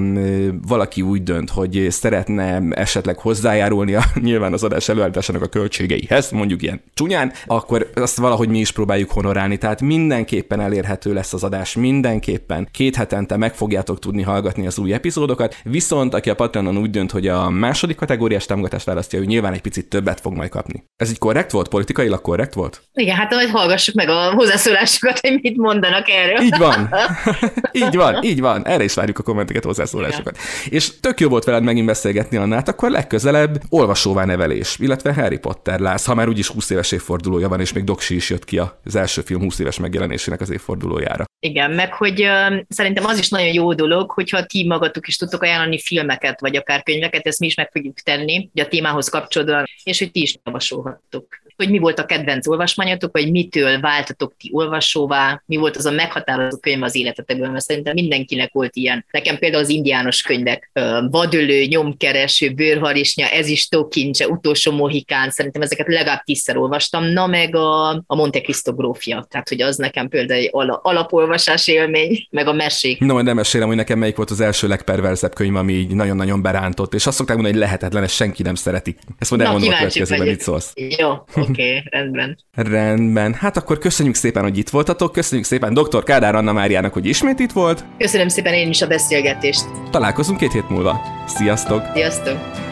valaki úgy dönt, hogy szeretne esetleg hozzájárulni a, <laughs> nyilván az adás előállításának a költségeihez, mondjuk ilyen csúnyán, akkor azt valahogy mi is próbáljuk honorálni. Tehát mindenképpen elérhető lesz az adás, mindenképpen két heten hetente meg fogjátok tudni hallgatni az új epizódokat, viszont aki a Patreonon úgy dönt, hogy a második kategóriás támogatást választja, ő nyilván egy picit többet fog majd kapni. Ez így korrekt volt? Politikailag korrekt volt? Igen, hát majd hallgassuk meg a hozzászólásokat, hogy mit mondanak erről. Így van. <laughs> így van, így van. Erre is várjuk a kommenteket, hozzászólásokat. Igen. És tök jó volt veled megint beszélgetni annál, akkor legközelebb olvasóvá nevelés, illetve Harry Potter lász, ha már úgyis 20 éves évfordulója van, és még Doksi is jött ki az első film 20 éves megjelenésének az évfordulójára. Igen, meg hogy uh, szerintem az is nagyon jó dolog, hogyha ti magatok is tudtok ajánlani filmeket, vagy akár könyveket, ezt mi is meg fogjuk tenni, hogy a témához kapcsolódóan, és hogy ti is javasolhattok hogy mi volt a kedvenc olvasmányotok, vagy mitől váltatok ti olvasóvá, mi volt az a meghatározó könyv az életetekben, mert szerintem mindenkinek volt ilyen. Nekem például az indiános könyvek, vadölő, nyomkereső, bőrharisnya, ez is tokincse, utolsó mohikán, szerintem ezeket legalább tízszer olvastam, na meg a, a Monte Cristo grófja, tehát hogy az nekem például egy alapolvasás élmény, meg a mesék. No, nem mesélem, hogy nekem melyik volt az első legperverzebb könyv, ami így nagyon-nagyon berántott, és azt szokták mondani, hogy lehetetlen, ezt senki nem szereti. Ezt majd elmondom a következőben, mit szólsz. Jó, Oké, okay, rendben. Rendben. Hát akkor köszönjük szépen, hogy itt voltatok. Köszönjük szépen dr. Kádár Anna Máriának, hogy ismét itt volt. Köszönöm szépen én is a beszélgetést. Találkozunk két hét múlva. Sziasztok! Sziasztok!